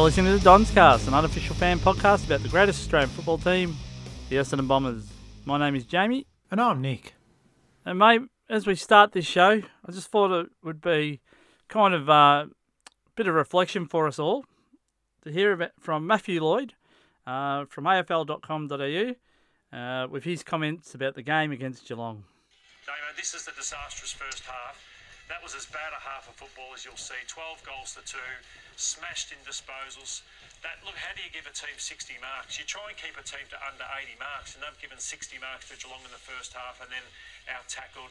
You're listening to the Dons Cast, an unofficial fan podcast about the greatest Australian football team, the Essendon Bombers. My name is Jamie, And I'm Nick. and mate, as we start this show, I just thought it would be kind of uh, a bit of reflection for us all to hear about, from Matthew Lloyd uh, from afl.com.au uh, with his comments about the game against Geelong. Damo, this is the disastrous first half. That was as bad a half of football as you'll see. 12 goals to two, smashed in disposals. That look, how do you give a team 60 marks? You try and keep a team to under 80 marks, and they've given 60 marks to Geelong in the first half, and then out tackled.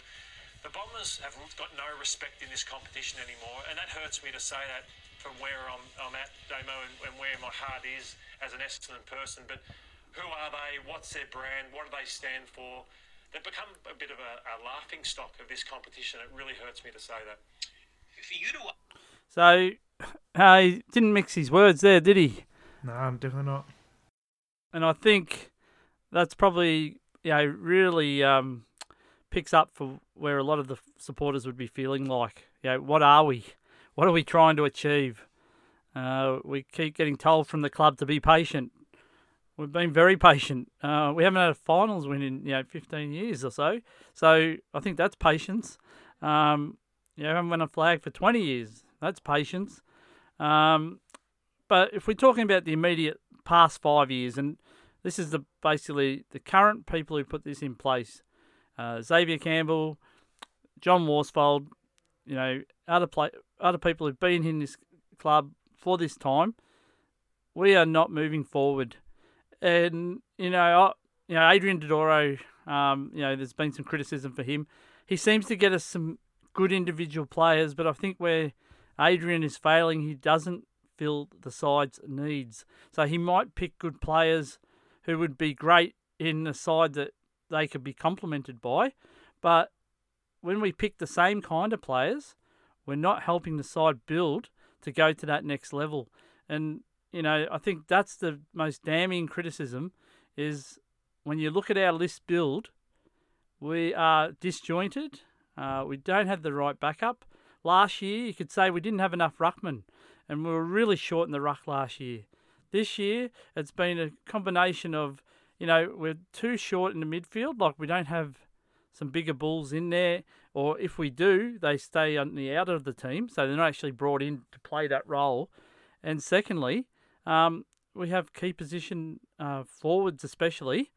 The Bombers have got no respect in this competition anymore, and that hurts me to say that from where I'm, I'm at, Damo, and, and where my heart is as an Essendon person. But who are they? What's their brand? What do they stand for? They've become a bit of a, a laughing stock of this competition. It really hurts me to say that. For you to So, uh, he didn't mix his words there, did he? No, I'm definitely not. and I think that's probably you know really um, picks up for where a lot of the supporters would be feeling like. You know, what are we? What are we trying to achieve? Uh, we keep getting told from the club to be patient. We've been very patient. Uh, we haven't had a finals win in you know 15 years or so. So I think that's patience. Um, you know, haven't won a flag for 20 years. That's patience. Um, but if we're talking about the immediate past five years, and this is the basically the current people who put this in place, uh, Xavier Campbell, John Worsfold, you know, other play, other people who've been in this club for this time, we are not moving forward. And you know, I, you know, Adrian Dodoro, um, you know, there's been some criticism for him. He seems to get us some good individual players, but I think where Adrian is failing, he doesn't fill the side's needs. So he might pick good players who would be great in the side that they could be complemented by. But when we pick the same kind of players, we're not helping the side build to go to that next level. And, you know, I think that's the most damning criticism is when you look at our list build, we are disjointed. Uh, we don't have the right backup. Last year, you could say we didn't have enough ruckmen and we were really short in the ruck last year. This year, it's been a combination of, you know, we're too short in the midfield, like we don't have some bigger bulls in there, or if we do, they stay on the outer of the team, so they're not actually brought in to play that role. And secondly, um, we have key position uh, forwards, especially.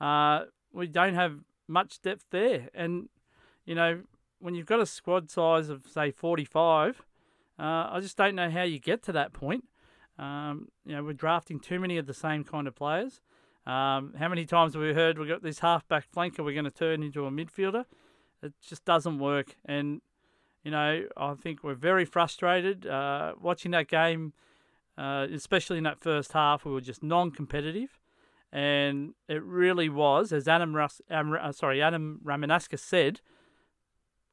Uh, we don't have much depth there, and you know, when you've got a squad size of say forty-five. Uh, I just don't know how you get to that point. Um, you know, we're drafting too many of the same kind of players. Um, how many times have we heard we've got this half-back flanker we're going to turn into a midfielder? It just doesn't work. And, you know, I think we're very frustrated. Uh, watching that game, uh, especially in that first half, we were just non-competitive. And it really was, as Adam, Rus- um, uh, sorry, Adam Ramanauskas said,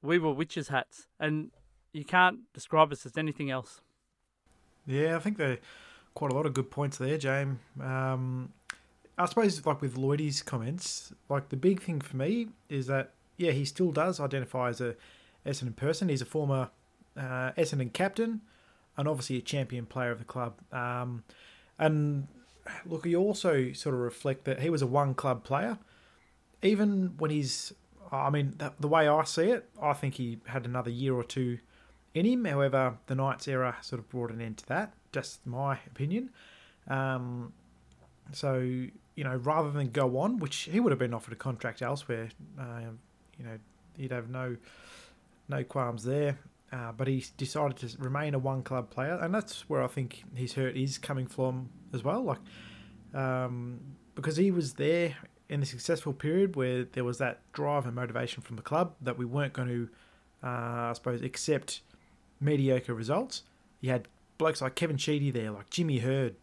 we were witches' hats. And you can't describe us as anything else. Yeah, I think there are quite a lot of good points there, James. Um, I suppose, like with Lloydie's comments, like the big thing for me is that, yeah, he still does identify as a Essendon person. He's a former uh, Essendon captain and obviously a champion player of the club. Um, and look, he also sort of reflect that he was a one club player. Even when he's, I mean, the, the way I see it, I think he had another year or two in him. However, the Knights era sort of brought an end to that. Just my opinion. Um, so you know, rather than go on, which he would have been offered a contract elsewhere, uh, you know, he'd have no no qualms there. Uh, but he decided to remain a one club player, and that's where I think his hurt is coming from as well. Like, um, because he was there in the successful period where there was that drive and motivation from the club that we weren't going to, uh, I suppose, accept mediocre results. You had blokes like Kevin Sheedy there, like Jimmy Hird,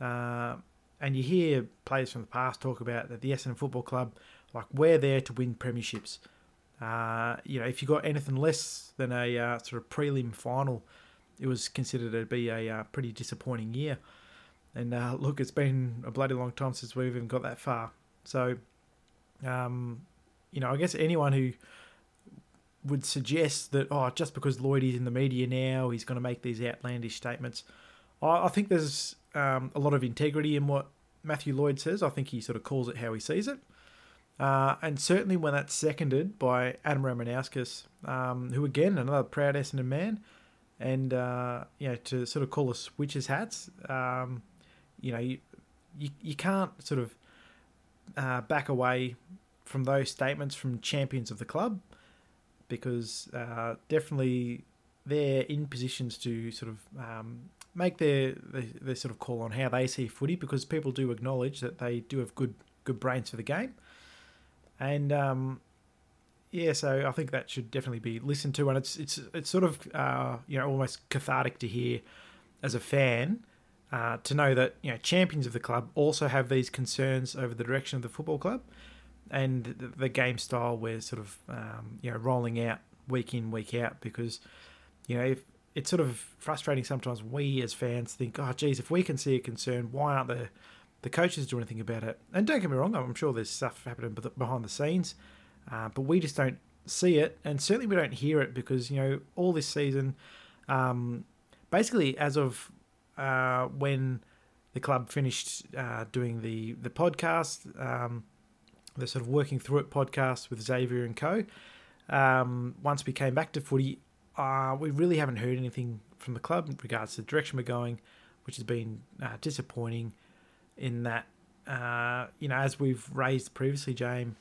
uh, and you hear players from the past talk about that the Essendon Football Club, like we're there to win premierships. Uh, you know, if you got anything less than a uh, sort of prelim final, it was considered to be a uh, pretty disappointing year. And uh, look, it's been a bloody long time since we've even got that far. So, um, you know, I guess anyone who would suggest that, oh, just because Lloyd is in the media now, he's going to make these outlandish statements. I, I think there's um, a lot of integrity in what Matthew Lloyd says. I think he sort of calls it how he sees it. Uh, and certainly when that's seconded by Adam Ramanauskas, um, who again another proud Essendon man, and uh, you know to sort of call us witches hats, um, you know you, you you can't sort of uh, back away from those statements from champions of the club because uh, definitely they're in positions to sort of um, make their, their, their sort of call on how they see footy because people do acknowledge that they do have good good brains for the game, and um, yeah, so I think that should definitely be listened to, and it's it's it's sort of uh, you know almost cathartic to hear as a fan. Uh, to know that you know champions of the club also have these concerns over the direction of the football club, and the, the game style we're sort of um, you know rolling out week in week out because you know if it's sort of frustrating sometimes we as fans think oh geez if we can see a concern why aren't the the coaches do anything about it and don't get me wrong I'm sure there's stuff happening behind the scenes uh, but we just don't see it and certainly we don't hear it because you know all this season um, basically as of uh, when the club finished uh, doing the the podcast um, the sort of working through it podcast with Xavier and co. Um, once we came back to footy, uh, we really haven't heard anything from the club in regards to the direction we're going, which has been uh, disappointing. In that, uh, you know, as we've raised previously, James,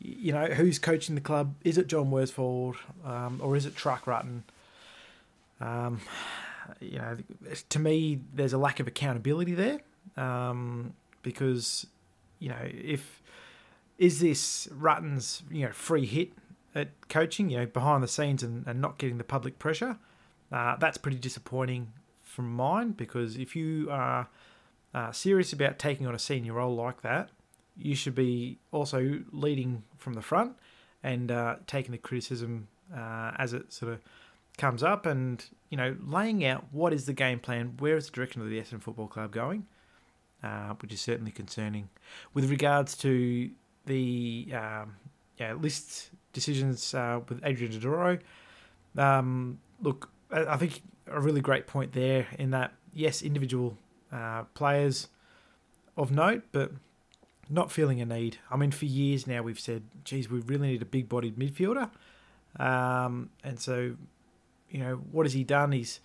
you know, who's coaching the club? Is it John Worsfold um, or is it Truck Rutten? Um, you know, to me, there's a lack of accountability there um, because, you know, if is this Rutten's you know free hit at coaching, you know, behind the scenes and, and not getting the public pressure? Uh, that's pretty disappointing from mine because if you are uh, serious about taking on a senior role like that, you should be also leading from the front and uh, taking the criticism uh, as it sort of comes up and you know laying out what is the game plan, where is the direction of the Essendon Football Club going, uh, which is certainly concerning. With regards to the um, yeah list decisions uh, with Adrian Dodoro. Um, look, I think a really great point there in that yes, individual uh, players of note, but not feeling a need. I mean, for years now we've said, geez, we really need a big-bodied midfielder, um, and so you know what has he done? He's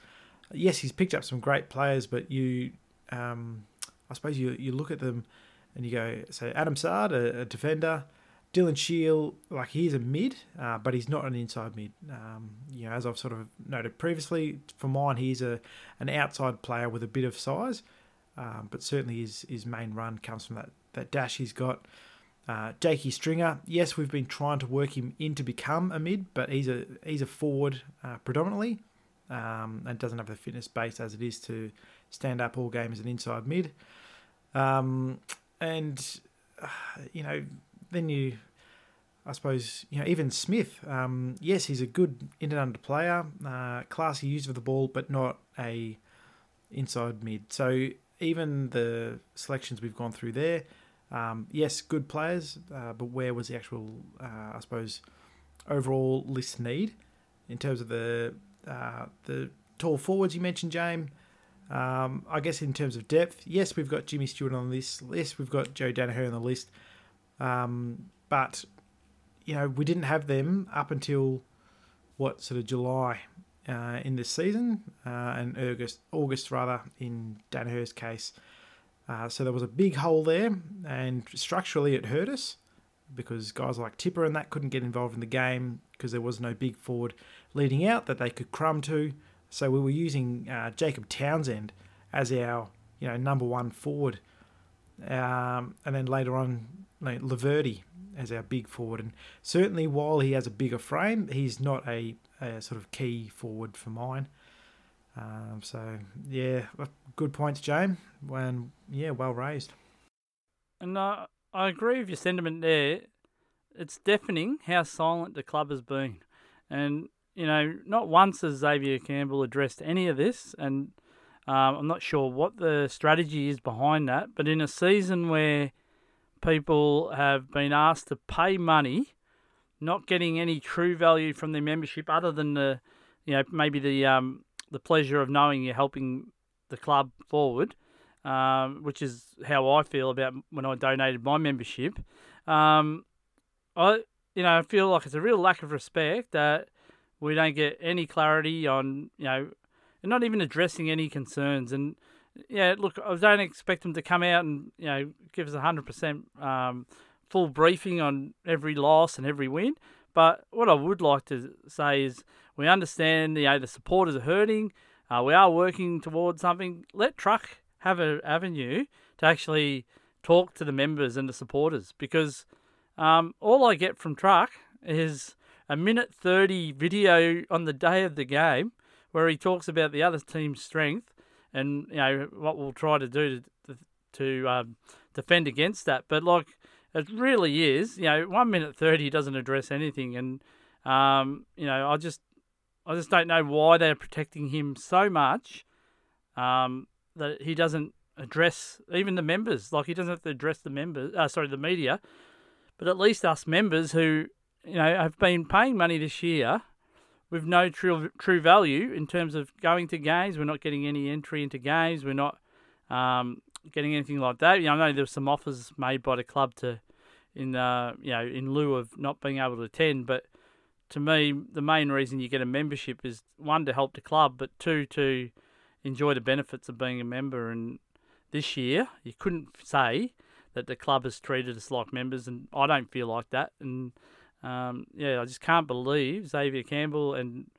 yes, he's picked up some great players, but you, um, I suppose you you look at them and you go, so Adam Saad, a, a defender, Dylan Shiel, like he's a mid, uh, but he's not an inside mid. Um, you know, as I've sort of noted previously, for mine, he's a an outside player with a bit of size, um, but certainly his his main run comes from that that dash he's got. Uh, Jakey Stringer, yes, we've been trying to work him in to become a mid, but he's a he's a forward uh, predominantly, um, and doesn't have the fitness base as it is to stand up all game as an inside mid. Um, and uh, you know, then you, I suppose, you know, Devon Smith. Um, yes, he's a good in and under player, uh, classy user of the ball, but not a inside mid. So even the selections we've gone through there, um, yes, good players, uh, but where was the actual, uh, I suppose, overall list need in terms of the uh, the tall forwards you mentioned, James? Um, I guess in terms of depth, yes, we've got Jimmy Stewart on this list. We've got Joe Daniher on the list. Um, but, you know, we didn't have them up until, what, sort of July uh, in this season uh, and August, August rather, in Daniher's case. Uh, so there was a big hole there, and structurally it hurt us because guys like Tippa and that couldn't get involved in the game because there was no big forward leading out that they could crumb to. So we were using uh, Jacob Townsend as our you know number one forward, um, and then later on like Laverde as our big forward. And certainly, while he has a bigger frame, he's not a, a sort of key forward for mine. Um, so yeah, good points, James. When yeah, well raised. And uh, I agree with your sentiment there. It's deafening how silent the club has been, and you know, not once has Xavier Campbell addressed any of this, and um, I'm not sure what the strategy is behind that. But in a season where people have been asked to pay money, not getting any true value from their membership other than the, you know, maybe the um, the pleasure of knowing you're helping the club forward, um, which is how I feel about when I donated my membership. Um, I you know I feel like it's a real lack of respect that we don't get any clarity on you know, and not even addressing any concerns. And yeah, look, I don't expect them to come out and you know give us hundred percent um, full briefing on every loss and every win. But what I would like to say is we understand you know the supporters are hurting. Uh, we are working towards something. Let Truck have an avenue to actually talk to the members and the supporters because um, all I get from Truck is a minute 30 video on the day of the game where he talks about the other team's strength and you know what we'll try to do to to um, defend against that. But like it really is, you know, one minute thirty doesn't address anything, and um, you know, I just I just don't know why they're protecting him so much um, that he doesn't address even the members. Like he doesn't have to address the members. Uh, sorry, the media, but at least us members who you know have been paying money this year with no true true value in terms of going to games. We're not getting any entry into games. We're not um, getting anything like that. You know, I know there were some offers made by the club to, in uh, you know, in lieu of not being able to attend. But to me, the main reason you get a membership is one to help the club, but two to enjoy the benefits of being a member. And this year, you couldn't say that the club has treated us like members, and I don't feel like that. And um, yeah, I just can't believe Xavier Campbell and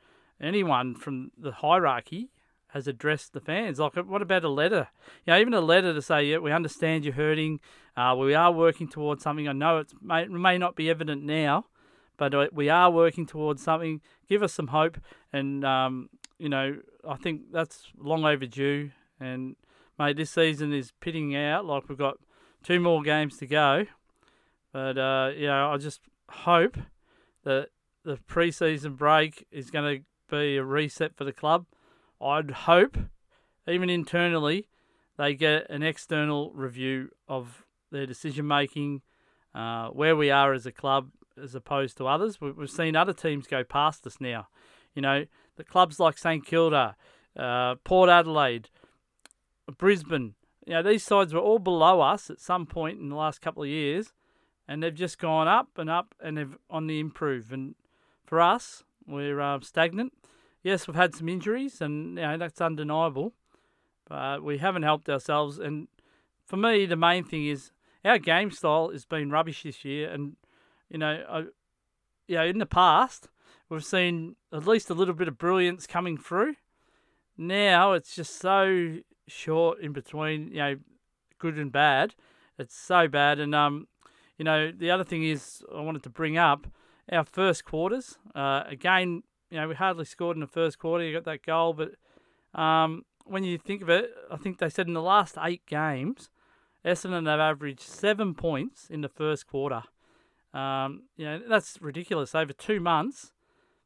anyone from the hierarchy has addressed the fans. Like, what about a letter? You know, even a letter to say, yeah, we understand you're hurting. Uh, we are working towards something. I know it may, may not be evident now, but uh, we are working towards something. Give us some hope. And, um, you know, I think that's long overdue. And, mate, this season is pitting out. Like, we've got two more games to go. But, uh, you know, I just hope that the preseason break is going to be a reset for the club. I'd hope, even internally, they get an external review of their decision making, uh, where we are as a club as opposed to others. We've seen other teams go past us now. You know, the clubs like St Kilda, uh, Port Adelaide, Brisbane. You know, these sides were all below us at some point in the last couple of years, and they've just gone up and up and they've on the improve. And for us, we're uh, stagnant. Yes, we've had some injuries, and you know that's undeniable, but we haven't helped ourselves. And for me, the main thing is our game style has been rubbish this year. And you know, I, you know, in the past we've seen at least a little bit of brilliance coming through. Now it's just so short in between, you know, good and bad. It's so bad, and um, you know, the other thing is I wanted to bring up our first quarters. Uh, again, you know, we hardly scored in the first quarter. You got that goal, but um, when you think of it, I think they said in the last eight games, Essendon have averaged seven points in the first quarter. Um, you know, that's ridiculous. Over two months,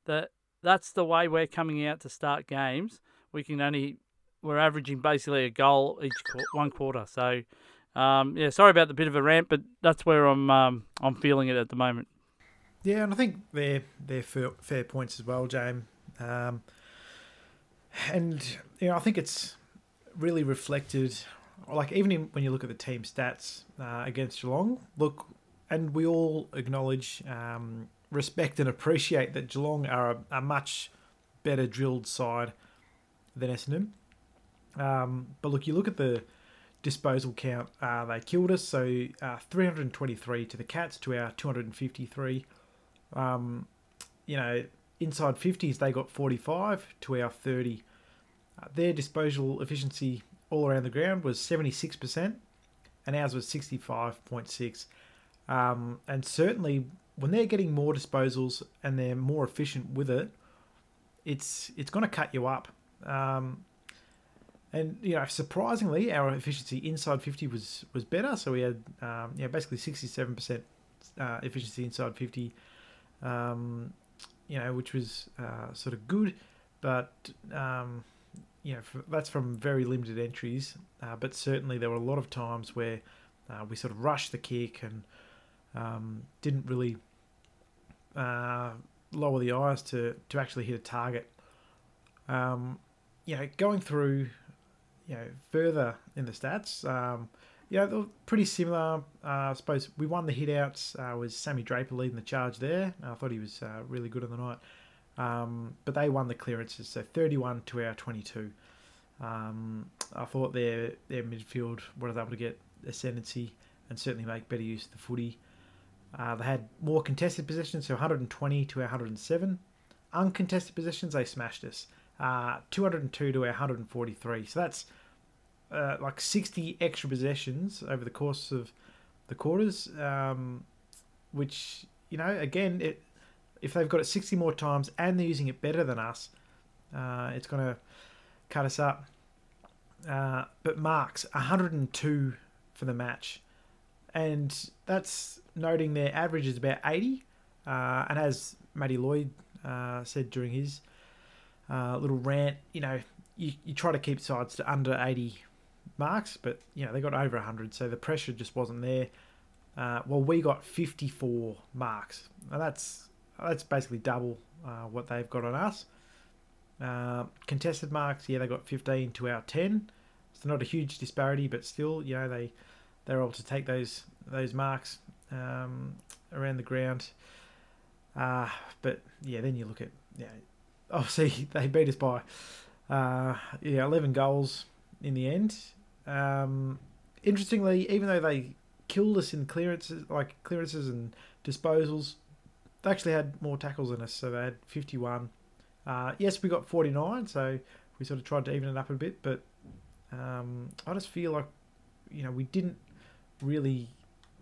that that's the way we're coming out to start games. We can only we're averaging basically a goal each one quarter. So um, yeah, sorry about the bit of a rant, but that's where I'm um, I'm feeling it at the moment. Yeah, and I think they're they're fair, fair points as well, James. Um, and you know, I think it's really reflected. Like even in, when you look at the team stats uh, against Geelong, look, and we all acknowledge, um, respect, and appreciate that Geelong are a, a much better drilled side than Essendon. Um, but look, you look at the disposal count, uh, they killed us. So uh, 323 to the Cats to our 253. Um, you know, inside 50s, they got 45 to our 30. Uh, their disposal efficiency all around the ground was 76%, and ours was 65.6. Um, and certainly, when they're getting more disposals and they're more efficient with it, it's it's going to cut you up. Um, and you know, surprisingly, our efficiency inside 50 was was better. So we had um, yeah, basically 67% uh, efficiency inside 50, um, you know, which was uh, sort of good, but um, you know, that's from very limited entries. Uh, but certainly, there were a lot of times where uh, we sort of rushed the kick and um, didn't really uh, lower the eyes to to actually hit a target. Um, you know, going through you know, further in the stats. Yeah, pretty similar. Uh, I suppose we won the hitouts. Uh, was Sammy Draper leading the charge there? I thought he was uh, really good on the night. Um, but they won the clearances, so 31 to our 22. Um, I thought their their midfield was able to get ascendancy and certainly make better use of the footy. Uh, they had more contested positions, so 120 to our 107. Uncontested positions, they smashed us. Uh, 202 to our 143. So that's uh, like 60 extra possessions over the course of the quarters, um, which, you know, again, it, if they've got it 60 more times and they're using it better than us, uh, it's going to cut us up. Uh, but marks 102 for the match, and that's noting their average is about 80. Uh, and as Matty Lloyd uh, said during his uh, little rant, you know, you, you try to keep sides to under 80 marks, but you know they got over 100, so the pressure just wasn't there. Uh, well, we got 54 marks, and that's that's basically double uh, what they've got on us. Uh, contested marks, yeah, they got 15 to our 10. So not a huge disparity, but still, you know, they they're able to take those those marks um, around the ground. Uh, but yeah, then you look at yeah, obviously they beat us by uh, yeah 11 goals in the end. Um, interestingly, even though they killed us in clearances, like clearances and disposals, they actually had more tackles than us, so they had 51. Uh, yes, we got 49, so we sort of tried to even it up a bit, but um, I just feel like, you know, we didn't really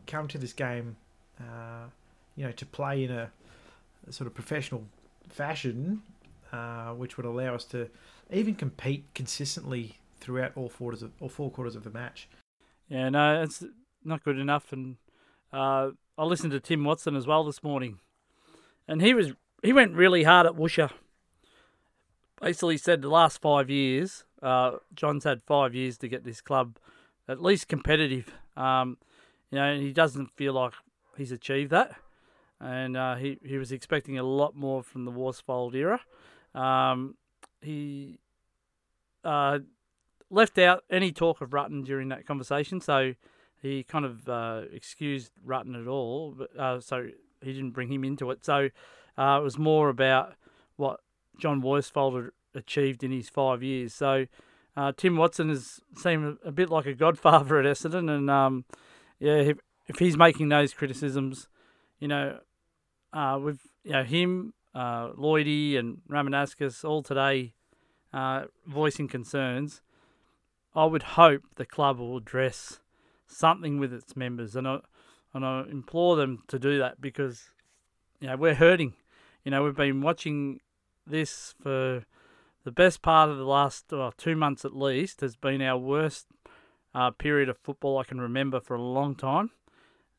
come to this game, uh, you know, to play in a, a sort of professional fashion, uh, which would allow us to even compete consistently throughout all quarters of all four quarters of the match. Yeah, no, it's not good enough. And uh, I listened to Tim Watson as well this morning, and he was he went really hard at Woosha. Basically, said the last five years, uh, John's had five years to get this club at least competitive. Um, you know, he doesn't feel like he's achieved that, and uh, he he was expecting a lot more from the Worsfold era. Um, he uh, left out any talk of Rutten during that conversation, so he kind of uh, excused Rutten at all. But, uh, so he didn't bring him into it. So uh, it was more about what John Worsfold achieved in his five years. So uh, Tim Watson has seemed a bit like a godfather at Essendon, and um, yeah, if, he's making those criticisms, you know, uh, with you know him, uh, Lloydie, and Ramanauskas all today voicing concerns I would hope the club will address something with its members, and I and I implore them to do that because you know we're hurting. You know we've been watching this for the best part of the last well, two months at least has been our worst uh, period of football I can remember for a long time.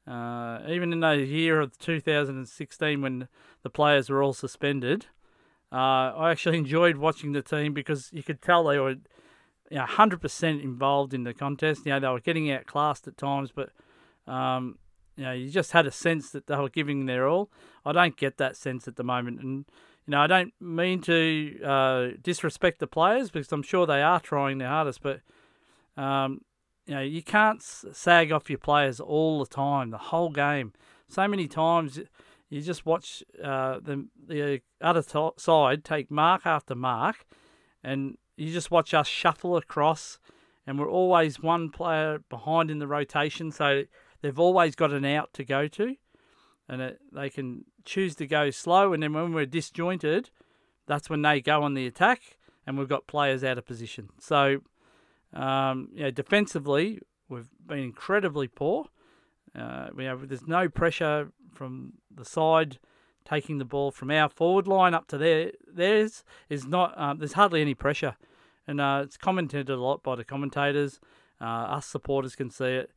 Uh, even in the year of 2016 when the players were all suspended, uh, I actually enjoyed watching the team because you could tell they were you know, 100% involved in the contest. You know, they were getting outclassed at times, but, um, you know, you just had a sense that they were giving their all. I don't get that sense at the moment. And, you know, I don't mean to uh, disrespect the players because I'm sure they are trying their hardest, but, um, you know, you can't sag off your players all the time, the whole game. So many times you just watch uh, the, the other side take mark after mark and you just watch us shuffle across, and we're always one player behind in the rotation, so they've always got an out to go to, and it, they can choose to go slow, and then when we're disjointed, that's when they go on the attack, and we've got players out of position. So, um, you know, defensively, we've been incredibly poor. Uh, we have, there's no pressure from the side taking the ball from our forward line up to there. Theirs is not. Um, there's hardly any pressure, and uh, it's commented a lot by the commentators. Uh, us supporters can see it.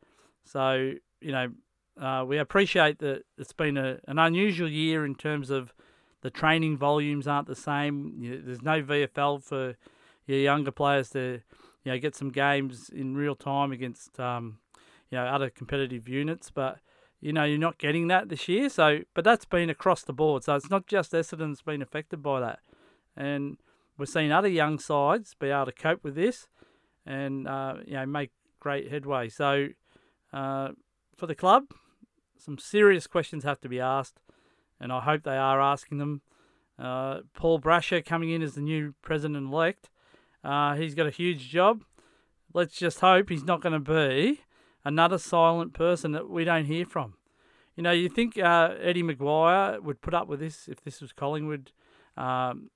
So you know, uh, we appreciate that it's been a, an unusual year in terms of the training volumes aren't the same. You, there's no VFL for your younger players to you know get some games in real time against um, you know other competitive units, but you know, you're not getting that this year. So, but that's been across the board. So it's not just Essendon's been affected by that, and we're seeing other young sides be able to cope with this, and uh, you know make great headway. So uh, for the club, some serious questions have to be asked, and I hope they are asking them. Uh, Paul Brasher coming in as the new president elect. Uh, he's got a huge job. Let's just hope he's not going to be another silent person that we don't hear from. You know, you think uh, Eddie McGuire would put up with this if this was Collingwood, um,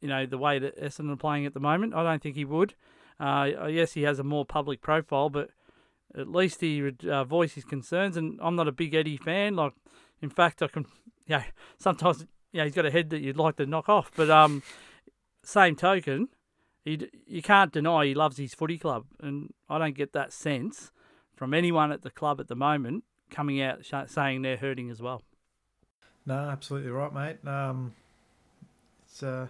you know, the way that Essendon are playing at the moment? I don't think he would. Uh, yes, he has a more public profile, but at least he would uh, voice his concerns. And I'm not a big Eddie fan. Like, in fact, I can, yeah, sometimes, yeah, he's got a head that you'd like to knock off. But um, same token, he you can't deny he loves his footy club, and I don't get that sense from anyone at the club at the moment coming out saying they're hurting as well. No, absolutely right, mate. Um, it's uh,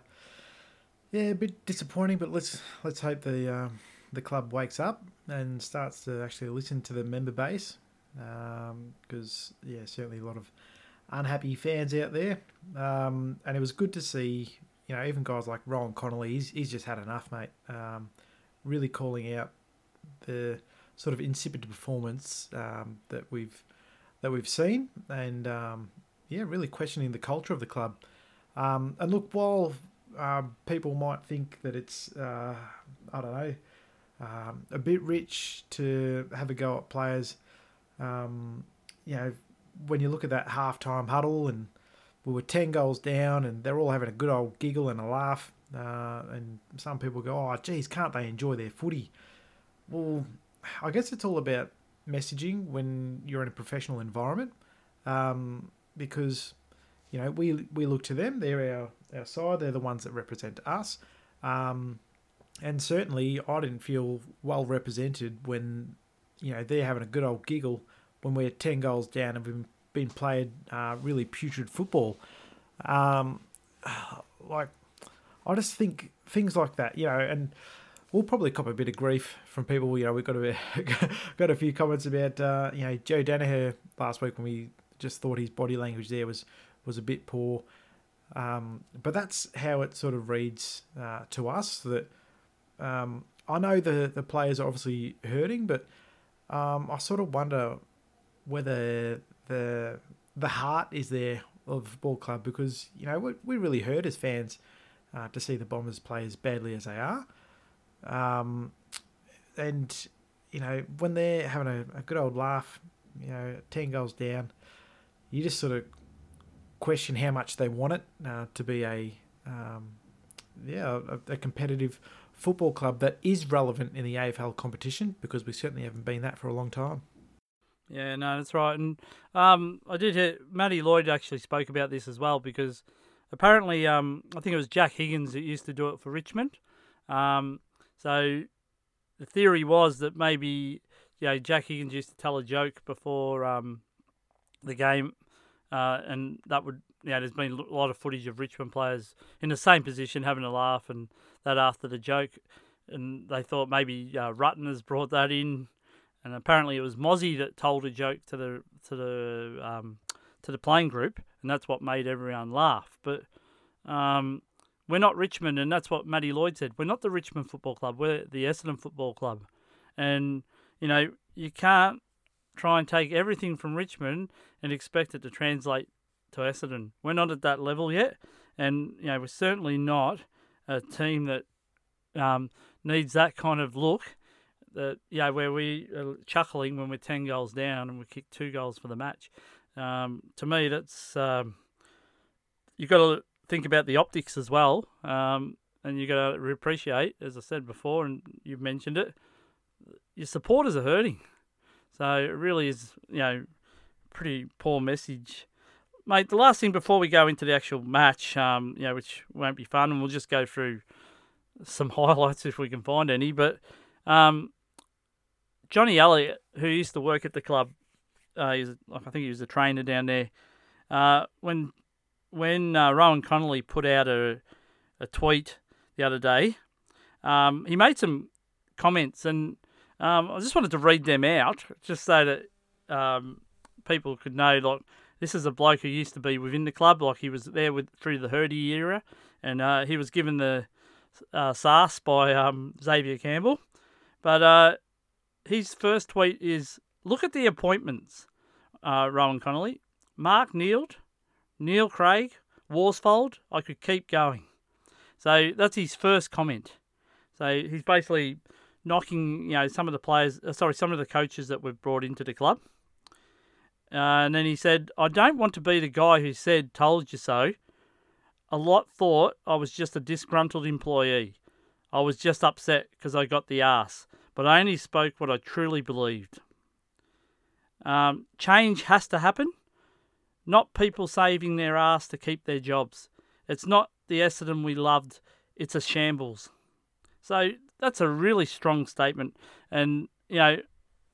yeah, a bit disappointing, but let's let's hope the uh, the club wakes up and starts to actually listen to the member base, because um, yeah, certainly a lot of unhappy fans out there, um, and it was good to see. You know, even guys like Rohan Connolly, he's, he's just had enough, mate. Um, really calling out the sort of insipid performance um, that we've that we've seen, and um, yeah, really questioning the culture of the club. Um, and look, while uh, people might think that it's uh, I don't know um, a bit rich to have a go at players, um, you know, when you look at that halftime huddle and we were ten goals down and they're all having a good old giggle and a laugh, uh, and some people go, "Oh, geez, can't they enjoy their footy?" Well, I guess it's all about messaging when you're in a professional environment, um, because you know we we look to them. They're our our side. They're the ones that represent us. Um, and certainly, I didn't feel well represented when you know they're having a good old giggle when we're ten goals down and we've been played uh, really putrid football. Um, like, I just think things like that, you know, and we'll probably cop a bit of grief from people. You know, we've got a got a few comments about uh, you know Joe Daniher last week when we just thought his body language there was was a bit poor. Um, but that's how it sort of reads uh, to us. That um, I know the the players are obviously hurting, but um, I sort of wonder whether the the heart is there of ball club because you know we, we really hurt as fans uh, to see the Bombers play as badly as they are. Um, and you know when they're having a, a good old laugh, you know, ten goals down, you just sort of question how much they want it uh, to be a um, yeah a, a, competitive football club that is relevant in the AFL competition because we certainly haven't been that for a long time. Yeah, no, that's right. And um, I did hear Matty Lloyd actually spoke about this as well because apparently um, I think it was Jack Higgins that used to do it for Richmond. Um, so the theory was that maybe you know Jack Higgins used to tell a joke before um, the game, uh, and that would you know there's been a lot of footage of Richmond players in the same position having a laugh, and that after the joke, and they thought maybe uh, Rutten has brought that in, and apparently it was Mozzie that told a joke to the to the um, to the playing group, and that's what made everyone laugh. But um, we're not Richmond, and that's what Matty Lloyd said. We're not the Richmond Football Club. We're the Essendon Football Club, and you know you can't try and take everything from Richmond and expect it to translate to Essendon. We're not at that level yet, and you know we're certainly not a team that um, needs that kind of look. That yeah, where we are chuckling when we're ten goals down and we kick two goals for the match. Um, to me, that's um, you've got to think about the optics as well. Um, and you've got to appreciate, as I said before, and you've mentioned it, your supporters are hurting. So it really is, you know, pretty poor message. Mate, the last thing before we go into the actual match, um, you know, which won't be fun, and we'll just go through some highlights if we can find any. But um, Johnny Elliott, who used to work at the club, uh, he's, I think he was a trainer down there. Uh, when when uh, Rohan Connolly put out a, a tweet the other day, um, he made some comments, and um, I just wanted to read them out, just so that um, people could know, like, this is a bloke who used to be within the club, like he was there with through the Hirdy era, and uh, he was given the uh, SARS by um, Xavier Campbell. But uh, his first tweet is look at the appointments, uh, Rohan Connolly. Mark Neeld, Neil Craig, Worsfold. I could keep going. So that's his first comment. So he's basically knocking, you know, some of the players, uh, sorry, some of the coaches that we've brought into the club. Uh, and then he said, I don't want to be the guy who said, told you so. A lot thought I was just a disgruntled employee. I was just upset because I got the ass, but I only spoke what I truly believed. Um, change has to happen, not people saving their ass to keep their jobs. It's not the Essendon we loved, it's a shambles. So that's a really strong statement. And, you know,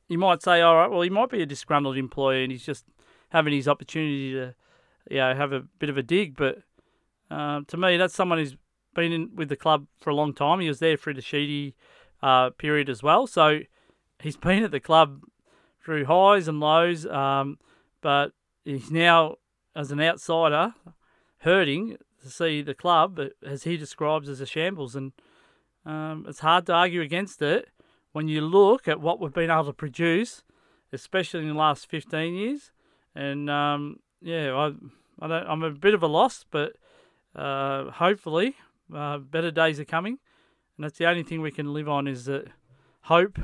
you might say, all right, well, he might be a disgruntled employee and he's just having his opportunity to, you know, have a bit of a dig. But uh, to me, that's someone who's been in with the club for a long time. He was there through the Sheedy uh, period as well. So he's been at the club through highs and lows. Um, but he's now, as an outsider, hurting to see the club, as he describes, as a shambles. And um, it's hard to argue against it when you look at what we've been able to produce, especially in the last 15 years. And um, yeah, I, I don't, I'm a bit of a loss, but uh, hopefully uh, better days are coming. And that's the only thing we can live on is that hope.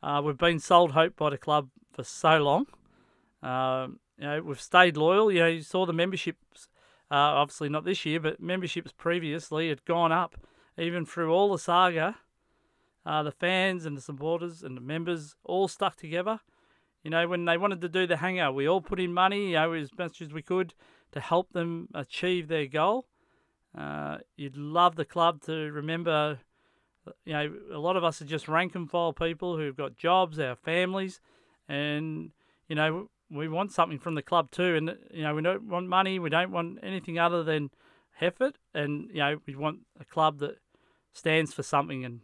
Uh, we've been sold hope by the club for so long. Um, you know, we've stayed loyal. You know, you saw the memberships, uh, obviously not this year, but memberships previously had gone up even through all the saga uh, the fans and the supporters and the members all stuck together. You know, when they wanted to do the hangout, we all put in money, you know, as much as we could to help them achieve their goal. Uh, you'd love the club to remember, you know, a lot of us are just rank and file people who've got jobs, our families, and, you know, we want something from the club too. And, you know, we don't want money, we don't want anything other than effort, and, you know, we want a club that stands for something and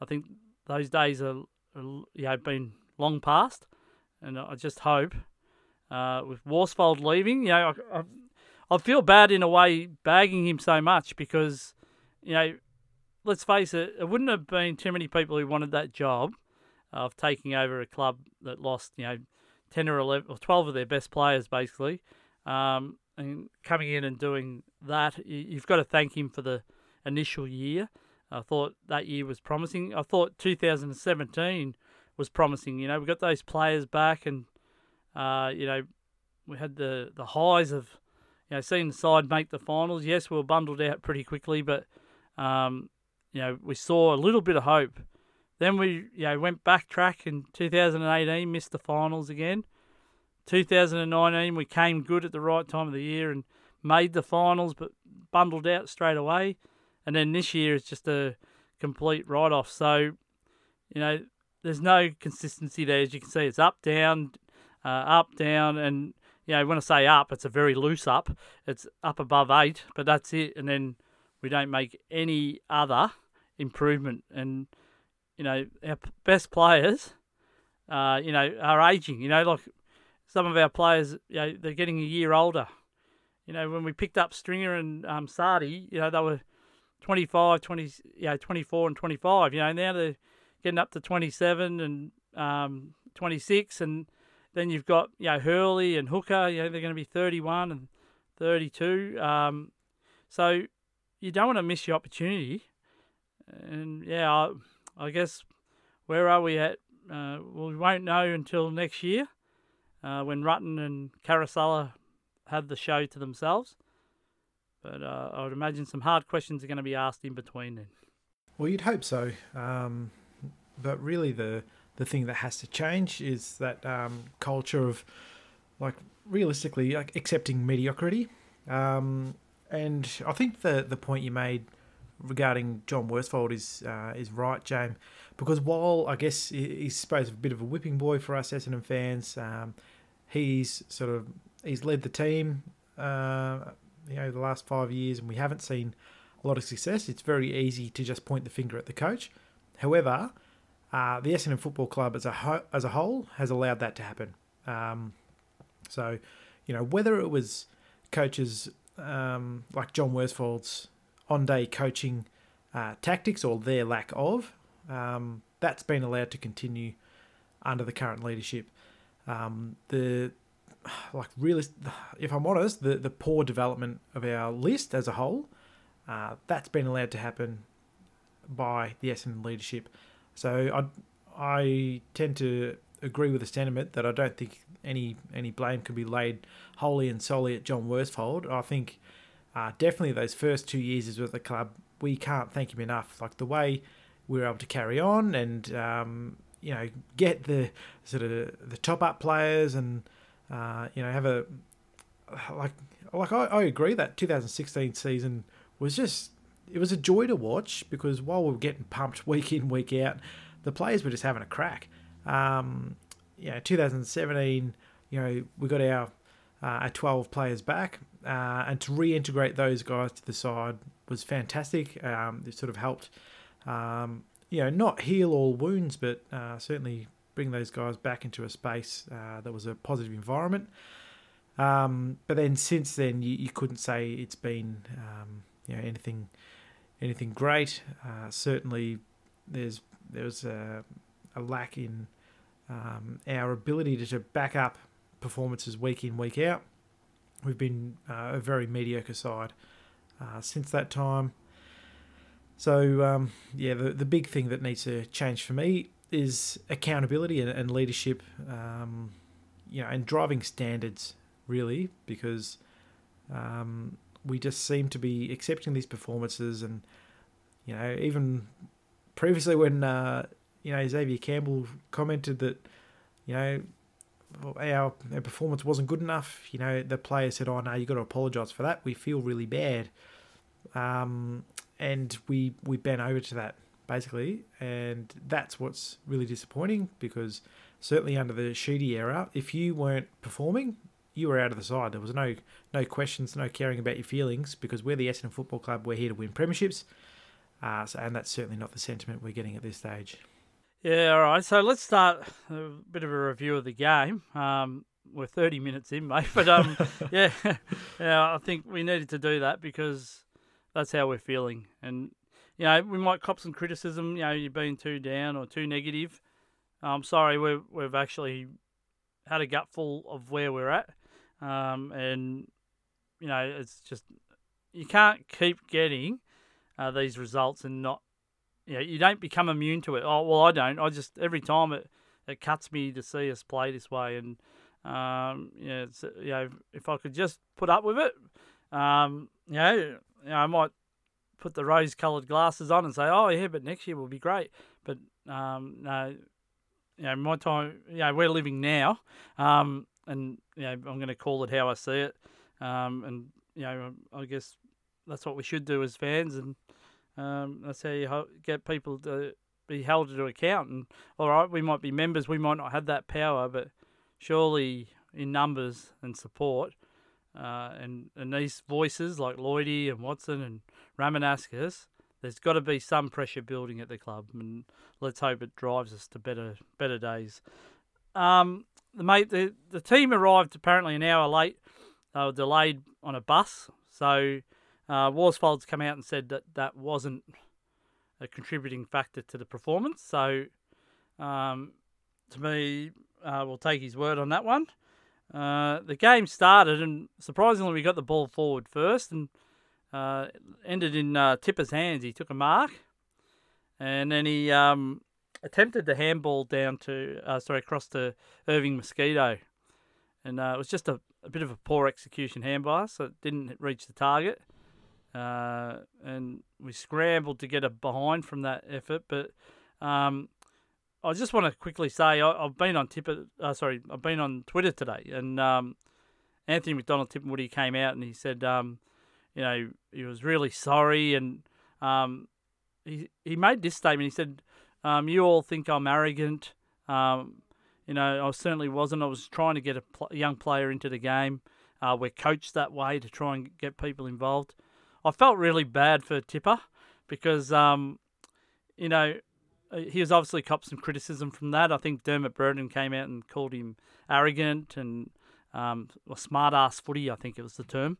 I think those days are, are you know been long past, and I just hope uh, with Worsfold leaving, you know, I, I, I feel bad in a way bagging him so much because you know, let's face it, it wouldn't have been too many people who wanted that job of taking over a club that lost you know ten or eleven or twelve of their best players basically. Um, and coming in and doing that, you've got to thank him for the initial year. I thought that year was promising. I thought 2017 was promising. You know, we got those players back, and uh, you know, we had the the highs of you know seeing the side make the finals. Yes, we were bundled out pretty quickly, but um, you know, we saw a little bit of hope. Then we you know went backtrack in 2018, missed the finals again. 2019, we came good at the right time of the year and made the finals, but bundled out straight away and then this year is just a complete write off. So, you know, there's no consistency there. As you can see, it's up, down, uh, up, down, and you know, when I say up, it's a very loose up. It's up above eight, but that's it. And then we don't make any other improvement. And you know, our best players, uh, you know, are aging. You know, like some of our players, you know, they're getting a year older. You know, when we picked up Stringer and um, Saady, you know, they were 25, 20, you know, 24 and 25. You know, now they're getting up to 27 and um, 26. And then you've got, you know, Hurley and Hooker, you know, they're going to be 31 and 32. Um, so you don't want to miss your opportunity. And yeah, I, I guess where are we at? Uh, well, we won't know until next year uh, when Rutten and Caracella have the show to themselves. But uh, I would imagine some hard questions are going to be asked in between then. Well, you'd hope so. Um, but really, the the thing that has to change is that um, culture of, like, realistically, like accepting mediocrity. Um, and I think the the point you made regarding John Worsfold is uh, is right, James. Because while I guess he's supposed to be a bit of a whipping boy for us Essendon fans, um, he's sort of he's led the team uh, you know the last five years and we haven't seen a lot of success, it's very easy to just point the finger at the coach. However, uh, the Essendon Football Club as a ho- as a whole has allowed that to happen. Um, so, you know, whether it was coaches um, like John Worsfold's on-day coaching uh, tactics or their lack of, um, that's been allowed to continue under the current leadership. Um, the like really, if I'm honest, the the poor development of our list as a whole, uh, that's been allowed to happen by the Essendon leadership. So I I tend to agree with the sentiment that I don't think any any blame can be laid wholly and solely at John Worsfold. I think uh, definitely those first two years with the club, we can't thank him enough. Like the way we were able to carry on and um, you know get the sort of the top up players and uh, you know have a like like I, I agree that 2016 season was just it was a joy to watch because while we were getting pumped week in week out, the players were just having a crack. Um, know, 2017, you know, we got our uh, our 12 players back, uh, and to reintegrate those guys to the side was fantastic. Um, it sort of helped, um, you know, not heal all wounds, but uh, certainly bring those guys back into a space uh, that was a positive environment. Um, but then since then, you, you couldn't say it's been, um, you know, anything anything great. Uh, certainly, there's there was a, a lack in um, our ability to, to back up performances week in, week out. We've been uh, a very mediocre side uh, since that time. So, um, yeah, the, the big thing that needs to change for me is accountability and, and leadership, um, you know, and driving standards, really, because um, we just seem to be accepting these performances and, you know, even previously when uh, you know, Xavier Campbell commented that, you know, our, our performance wasn't good enough. You know, the player said, "Oh no, you got to apologise for that. We feel really bad," um, and we we bent over to that basically, and that's what's really disappointing because certainly under the Sheedy era, if you weren't performing, you were out of the side. There was no no questions, no caring about your feelings because we're the Essendon Football Club. We're here to win premierships, uh, so, and that's certainly not the sentiment we're getting at this stage. Yeah, all right. So let's start a bit of a review of the game. Um, we're 30 minutes in, mate. But um, yeah, yeah, I think we needed to do that because that's how we're feeling. And, you know, we might cop some criticism, you know, you've been too down or too negative. I'm sorry, we've, we've actually had a gutful of where we're at. Um, and, you know, it's just, you can't keep getting uh, these results and not you know, you don't become immune to it. Oh well, I don't. I just every time it it cuts me to see us play this way, and um, you know, you know, if I could just put up with it, um, you know, you know, I might put the rose-coloured glasses on and say, oh yeah, but next year will be great. But um, no, you know, my time, you know, we're living now, um, and you know, I'm going to call it how I see it, um, and you know, I guess that's what we should do as fans, and um, that's how you get people to be held to account. And all right, we might be members, we might not have that power, but surely in numbers and support, uh, and and these voices like Lloydie and Watson and Ramanauskas, there's got to be some pressure building at the club, and let's hope it drives us to better better days. Um, the mate, the the team arrived apparently an hour late. They were delayed on a bus, so uh, Worsfold's come out and said that that wasn't a contributing factor to the performance. So, um, to me, uh, we'll take his word on that one. Uh, the game started, and surprisingly, we got the ball forward first, and uh, ended in uh, Tippa's hands. He took a mark, and then he um, attempted to handball down to, uh, sorry, across to Irving Mosquito, and uh, it was just a, a, bit of a poor execution handball, so it didn't reach the target. Uh, and we scrambled to get a behind from that effort. But um, I just want to quickly say I, have been on Tipper, uh, sorry, I've been on Twitter today, and um, Anthony McDonald Tipungwuti came out and he said, um, you know, he was really sorry, and um, he he made this statement. He said, um, "You all think I'm arrogant." Um, you know, I certainly wasn't. I was trying to get a, pl- young player into the game. Uh, we're coached that way to try and get people involved. I felt really bad for Tippa because, um, you know, he was obviously copped some criticism from that. I think Dermot Brereton came out and called him arrogant and um, smart ass footy, I think it was the term.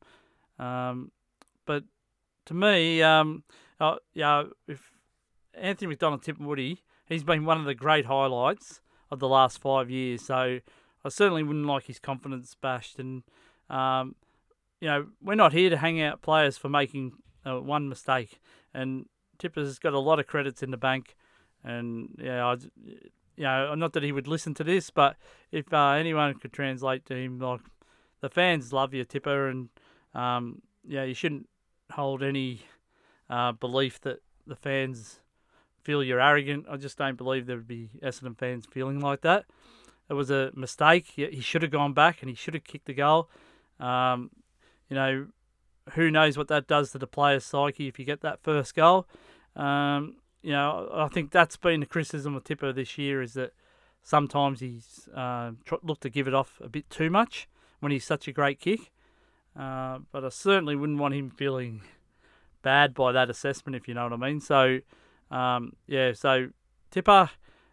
Um, but to me, um, uh, yeah, if Anthony McDonald Tipungwuti he's been one of the great highlights of the last five years. So I certainly wouldn't like his confidence bashed. And um, you know, we're not here to hang out players for making uh, one mistake. And Tippa's got a lot of credits in the bank. And yeah, I, you know, not that he would listen to this, but if uh, anyone could translate to him, like the fans love you, Tipper, and um, yeah, you shouldn't hold any uh, belief that the fans feel you're arrogant. I just don't believe there would be Essendon fans feeling like that. It was a mistake. He should have gone back and he should have kicked the goal. Um, you know, who knows what that does to the player's psyche if you get that first goal. Um, you know, I think that's been the criticism of Tippa this year is that sometimes he's uh, looked to give it off a bit too much when he's such a great kick. Uh, but I certainly wouldn't want him feeling bad by that assessment, if you know what I mean. So, um, yeah, so Tippa,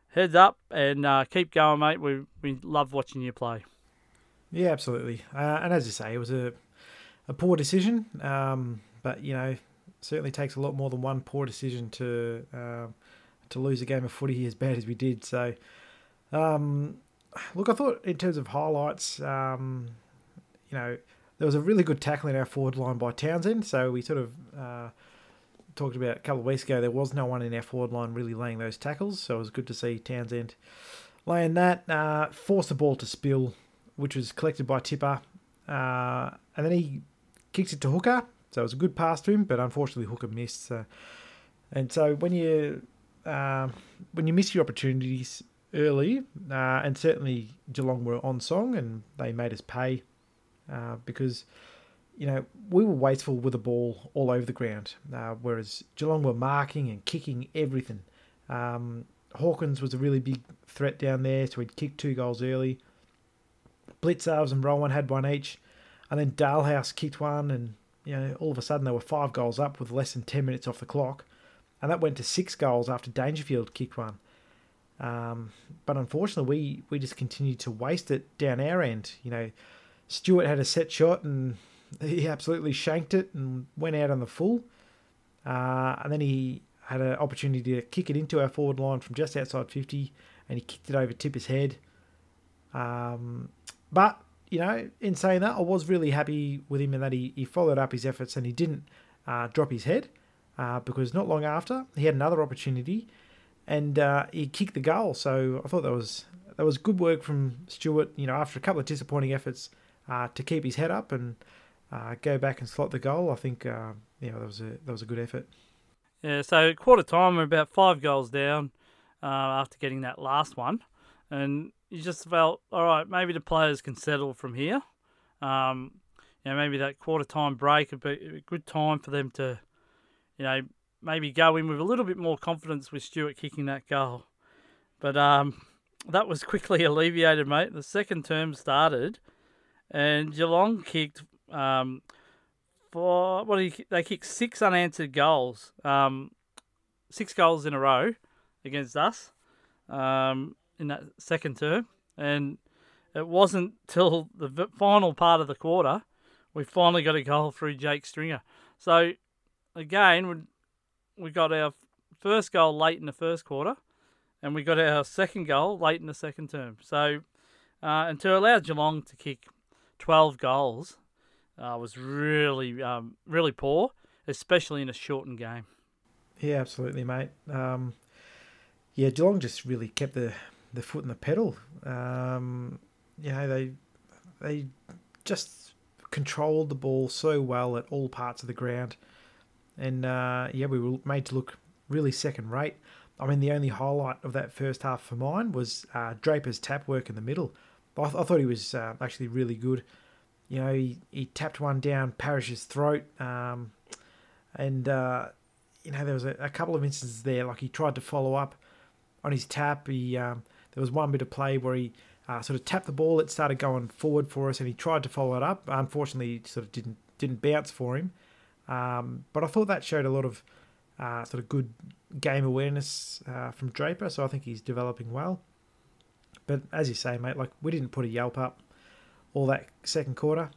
heads up and uh, keep going, mate. We we love watching you play. Yeah, absolutely. Uh, and as you say, it was a a poor decision, um, but you know, certainly takes a lot more than one poor decision to uh, to lose a game of footy as bad as we did. So, um, look, I thought in terms of highlights, um, you know, there was a really good tackle in our forward line by Townsend. So we sort of uh, talked about a couple of weeks ago. There was no one in our forward line really laying those tackles, so it was good to see Townsend laying that. Uh, forced the ball to spill, which was collected by Tippa, uh, and then he kicked it to Hooker. So it was a good pass to him, but unfortunately Hooker missed. So. And so when you uh, when you miss your opportunities early, uh, and certainly Geelong were on song and they made us pay uh, because you know we were wasteful with the ball all over the ground, uh, whereas Geelong were marking and kicking everything. Um, Hawkins was a really big threat down there, so he'd kicked two goals early. Blicavs and Rohan had one each, and then Dahlhaus kicked one, and you know, all of a sudden they were five goals up with less than 10 minutes off the clock. And that went to six goals after Dangerfield kicked one. Um, but unfortunately, we, we just continued to waste it down our end. You know, Stewart had a set shot and he absolutely shanked it and went out on the full. Uh, and then he had an opportunity to kick it into our forward line from just outside 50 and he kicked it over Tippa's head. Um, but you know, in saying that, I was really happy with him in that he, he followed up his efforts and he didn't uh, drop his head uh, because not long after he had another opportunity and uh, he kicked the goal. So I thought that was that was good work from Stewart. You know, after a couple of disappointing efforts uh, to keep his head up and uh, go back and slot the goal, I think uh, know that was a that was a good effort. Yeah. So quarter time, we're about five goals down after getting that last one, and you just felt, all right, maybe the players can settle from here. Um, you know, maybe that quarter time break would be a good time for them to, you know, maybe go in with a little bit more confidence with Stewart kicking that goal. But um, that was quickly alleviated, mate. The second term started, and Geelong kicked um, for what he, they kicked six unanswered goals, um, six goals in a row against us. Um, in that second term, and it wasn't till the final part of the quarter we finally got a goal through Jake Stringer. So again, we we got our first goal late in the first quarter, and we got our second goal late in the second term. So uh, and to allow Geelong to kick twelve goals uh, was really um, really poor, especially in a shortened game. Yeah, absolutely, mate. Um, yeah, Geelong just really kept the the foot in the pedal. Um, you know, they they just controlled the ball so well at all parts of the ground, and uh, yeah, we were made to look really second rate. I mean, the only highlight of that first half for mine was uh, Draper's tap work in the middle. I, th- I thought he was uh, actually really good. You know, he, he tapped one down Parish's throat, um, and uh, you know there was a, a, couple of instances there, like he tried to follow up on his tap. He um, there was one bit of play where he uh, sort of tapped the ball. It started going forward for us, and he tried to follow it up. Unfortunately, it sort of didn't didn't bounce for him. Um, but I thought that showed a lot of uh, sort of good game awareness uh, from Draper. So I think he's developing well. But as you say, mate, like we didn't put a yelp up all that second quarter,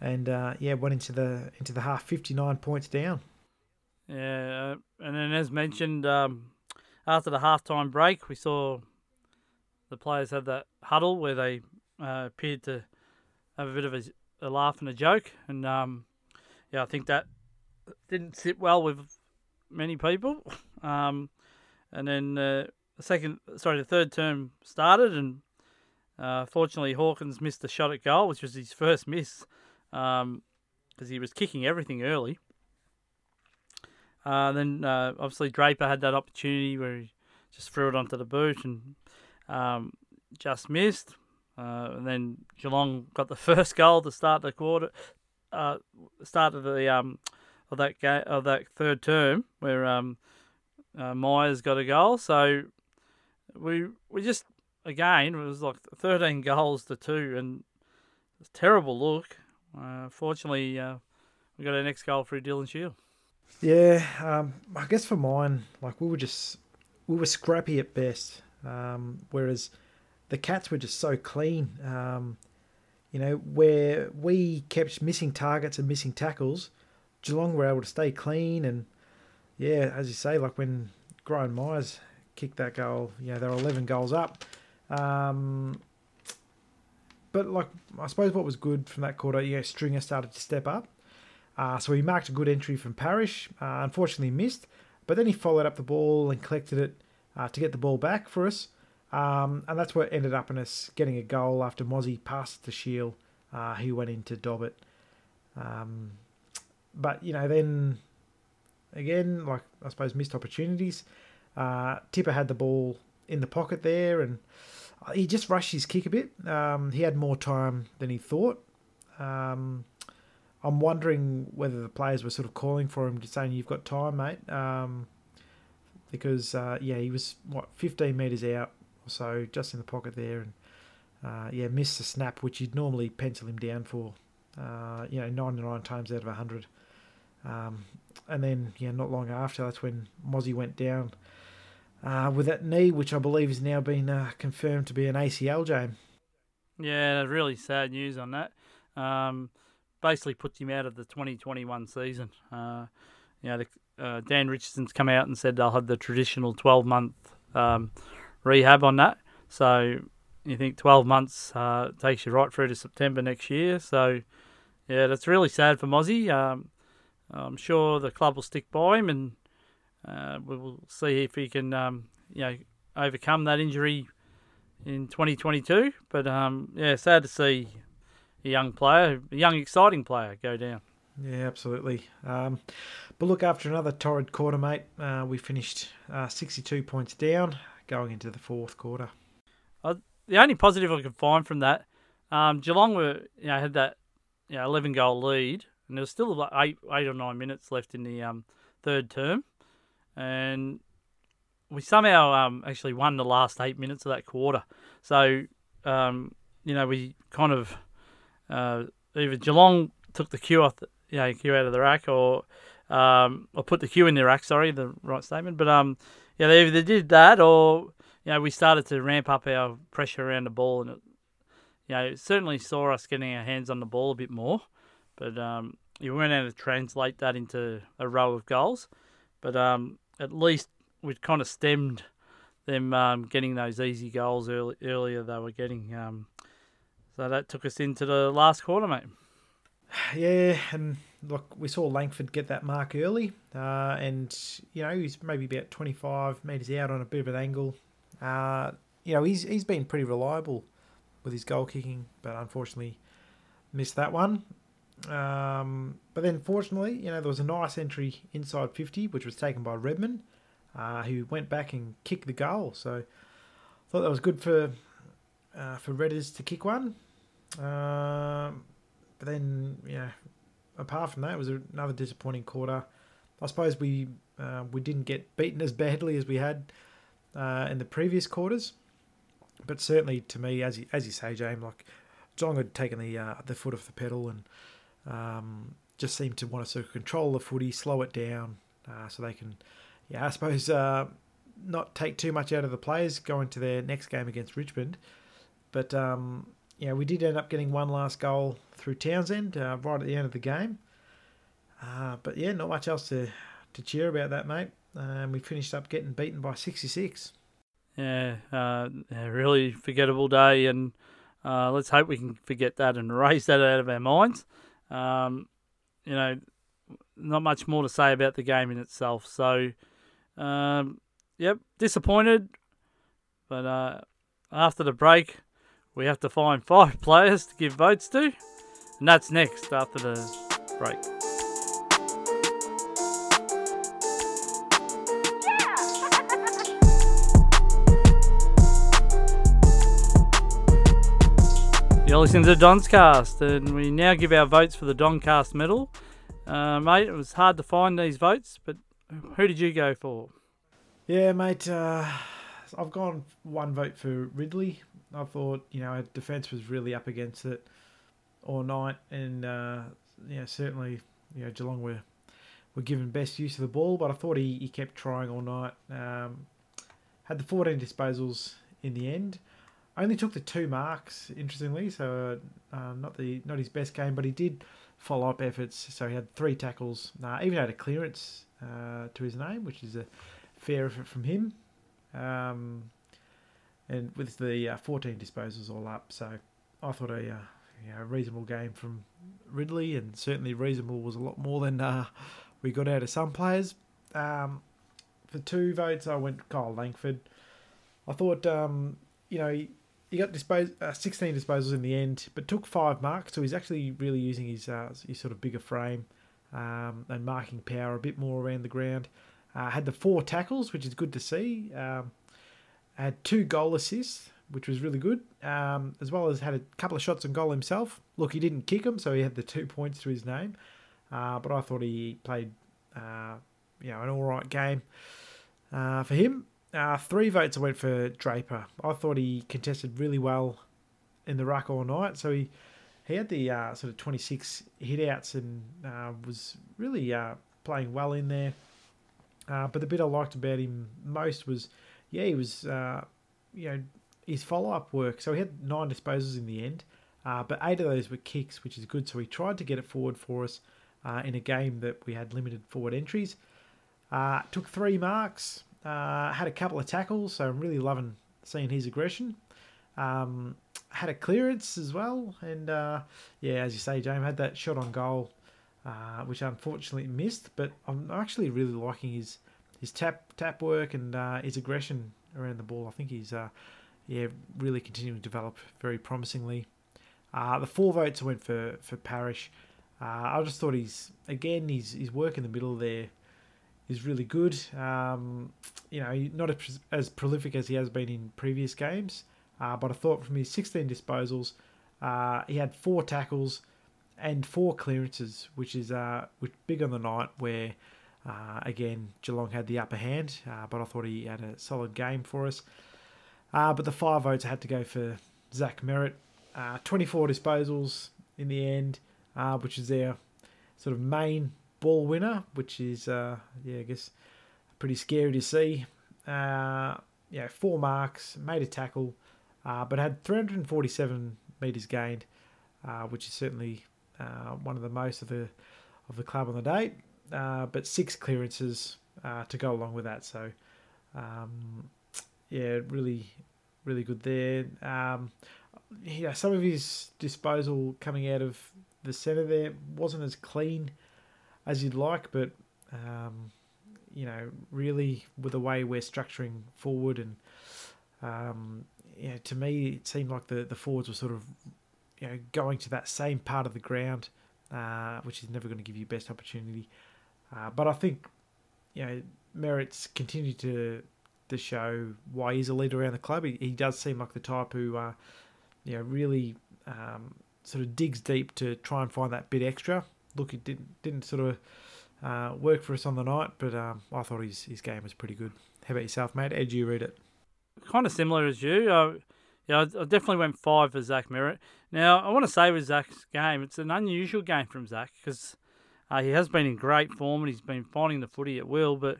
and uh, yeah, went into the into the half fifty nine points down. Yeah, uh, and then as mentioned, um, after the halftime break, we saw the players have that huddle where they uh, appeared to have a bit of a, a laugh and a joke, and um, yeah, I think that didn't sit well with many people. Um, and then uh, the second, sorry, the third term started, and uh, fortunately Hawkins missed a shot at goal, which was his first miss, because um, he was kicking everything early. Uh, then uh, obviously Draper had that opportunity where he just threw it onto the boot and um, just missed. Uh, and then Geelong got the first goal to start the quarter, uh, start of the um, of that game of that third term where um, uh, Miers got a goal. So we we just again it was like 13 goals to two and it's a terrible look. Uh, fortunately, uh, we got our next goal through Dylan Shiel. Yeah, um, I guess for mine, like we were just we were scrappy at best, um, whereas the Cats were just so clean. Um, you know, where we kept missing targets and missing tackles, Geelong were able to stay clean and yeah, as you say, like when Gryan Miers kicked that goal, you know, they were 11 goals up. Um, but like, I suppose what was good from that quarter, yeah, Stringer started to step up. Uh, so he marked a good entry from Parish. Uh, unfortunately, missed, but then he followed up the ball and collected it uh, to get the ball back for us. Um, and that's what ended up in us getting a goal after Mozzie passed to Shiel, uh, who went into Dobbit. Um, but you know, then again, like I suppose missed opportunities. Uh, Tippa had the ball in the pocket there, and he just rushed his kick a bit. Um, he had more time than he thought. Um, I'm wondering whether the players were sort of calling for him, saying, "You've got time, mate," um, because uh, yeah, he was what 15 meters out or so, just in the pocket there, and uh, yeah, missed the snap, which you'd normally pencil him down for. Uh, you know, 99 times out of 100. Um, and then, yeah, not long after, that's when Mozzie went down uh, with that knee, which I believe has now been uh, confirmed to be an ACL, James. Yeah, really sad news on that. Um, basically puts him out of the 2021 season. Uh, you know, the, uh, Dan Richardson's come out and said they'll have the traditional 12 month um, rehab on that. So you think 12 months uh, takes you right through to September next year. So yeah, that's really sad for Mozzie. Um, I'm sure the club will stick by him, and uh, we'll see if he can, um, you know, overcome that injury in 2022. But um, yeah, sad to see a young player, a young exciting player, go down. Yeah, absolutely. Um, but look, after another torrid quarter, mate, uh, we finished uh, 62 points down going into the fourth quarter. Uh, the only positive I could find from that, um, Geelong were, you know, had that you know, 11 goal lead, and there was still like eight, eight or nine minutes left in the um, third term, and we somehow um, actually won the last eight minutes of that quarter. So, um, you know, we kind of uh, either Geelong took the cue off, the, you know, cue out of the rack, or um, or put the cue in the rack. Sorry, the right statement. But um, yeah, they either did that, or you know, we started to ramp up our pressure around the ball, and it, you know, it certainly saw us getting our hands on the ball a bit more. But um, you weren't able to translate that into a row of goals. But um, at least we'd kind of stemmed them um, getting those easy goals early, earlier they were getting. Um, so that took us into the last quarter, mate. Yeah, and look, we saw Langford get that mark early, uh, and you know he's maybe about twenty five meters out on a bit of an angle. Uh, you know he's he's been pretty reliable with his goal kicking, but unfortunately missed that one. Um, but then, fortunately, you know, there was a nice entry inside 50, which was taken by Redman, uh, who went back and kicked the goal. So I thought that was good for uh, for Redders to kick one. Um, but then, you know, apart from that, it was another disappointing quarter. I suppose we uh, we didn't get beaten as badly as we had uh, in the previous quarters, but certainly to me, as you, as you say, James, like Geelong had taken the uh, the foot off the pedal and um, just seem to want to sort of control the footy, slow it down, uh, so they can, yeah, I suppose, uh, not take too much out of the players going to their next game against Richmond. But um, yeah, we did end up getting one last goal through Townsend uh, right at the end of the game. Uh, but yeah, not much else to to cheer about that, mate. and we finished up getting beaten by 66. Yeah, uh, a really forgettable day, and uh, let's hope we can forget that and erase that out of our minds. Um, you know, not much more to say about the game in itself. So, um, yep, disappointed. But uh, after the break, we have to find five players to give votes to, and that's next after the break. You're listening to Don's Cast, and we now give our votes for the Doncast medal. Uh, mate, it was hard to find these votes, but who did you go for? Yeah, mate. Uh, I've gone one vote for Ridley. I thought you know defence was really up against it all night, and uh, yeah, certainly you know Geelong were were given best use of the ball, but I thought he, he kept trying all night. Um, had the 14 disposals in the end. Only took the two marks, interestingly, so uh, not the not his best game, but he did follow up efforts. So he had three tackles, uh, even had a clearance uh, to his name, which is a fair effort from him. Um, and with the uh, 14 disposals all up, so I thought a uh, know, reasonable game from Ridley, and certainly reasonable was a lot more than uh, we got out of some players. Um, for two votes, I went Kyle Langford. I thought, um, you know, he, got dispose, uh, 16 disposals in the end, but took five marks, so he's actually really using his, uh, his sort of bigger frame um, and marking power a bit more around the ground. Uh, had the four tackles, which is good to see. Um, had two goal assists, which was really good, um, as well as had a couple of shots on goal himself. Look, he didn't kick them, so he had the two points to his name. Uh, but I thought he played, uh, you know, an all right game uh, for him. Uh, three votes I went for Draper. I thought he contested really well in the ruck all night. So he he had the uh, sort of 26 hit outs and uh, was really uh, playing well in there. Uh, but the bit I liked about him most was, yeah, he was, uh, you know, his follow up work. So he had nine disposals in the end, but eight of those were kicks, which is good. So he tried to get it forward for us in a game that we had limited forward entries. took three marks. Uh, had a couple of tackles, so I'm really loving seeing his aggression. Um, had a clearance as well, and uh, yeah, as you say, James had that shot on goal, uh, which unfortunately missed. But I'm actually really liking his his tap tap work and uh, his aggression around the ball. I think he's uh, yeah really continuing to develop very promisingly. Uh, the four votes went for for Parish. I just thought he's again he's his work in the middle there is really good. Um, you know, not as, as, prolific as he has been in previous games, uh, but I thought from his 16 disposals, uh, he had four tackles and four clearances, which is uh, which big on the night where. Uh, again, Geelong had the upper hand, uh, but I thought he had a solid game for us. Uh, but the five votes had to go for Zach Merrett. 24 disposals in the end, which is their sort of main ball winner, which is uh, yeah, I guess pretty scary to see. Uh, yeah, four marks, made a tackle, uh, but had 347 meters gained, uh, which is certainly uh, one of the most of the of the club on the day. Uh, but six clearances to go along with that, so um, yeah, really, really good there. Um, yeah, some of his disposal coming out of the centre there wasn't as clean as you'd like, but um, you know, really with the way we're structuring forward, and um, yeah, to me, it seemed like the the forwards were sort of you know going to that same part of the ground, uh, which is never going to give you best opportunity. Uh, but I think you know Merrett's continue to to show why he's a leader around the club. He, he does seem like the type who, uh, you know, really um, sort of digs deep to try and find that bit extra look, it didn't didn't sort of uh, work for us on the night, but um, I thought his his game was pretty good. How about yourself, mate? Did you read it? Kind of similar as you. Yeah, I, I definitely went five for Zach Merrett. Now, I want to say with Zach's game, it's an unusual game from Zach because uh, he has been in great form and he's been finding the footy at will, but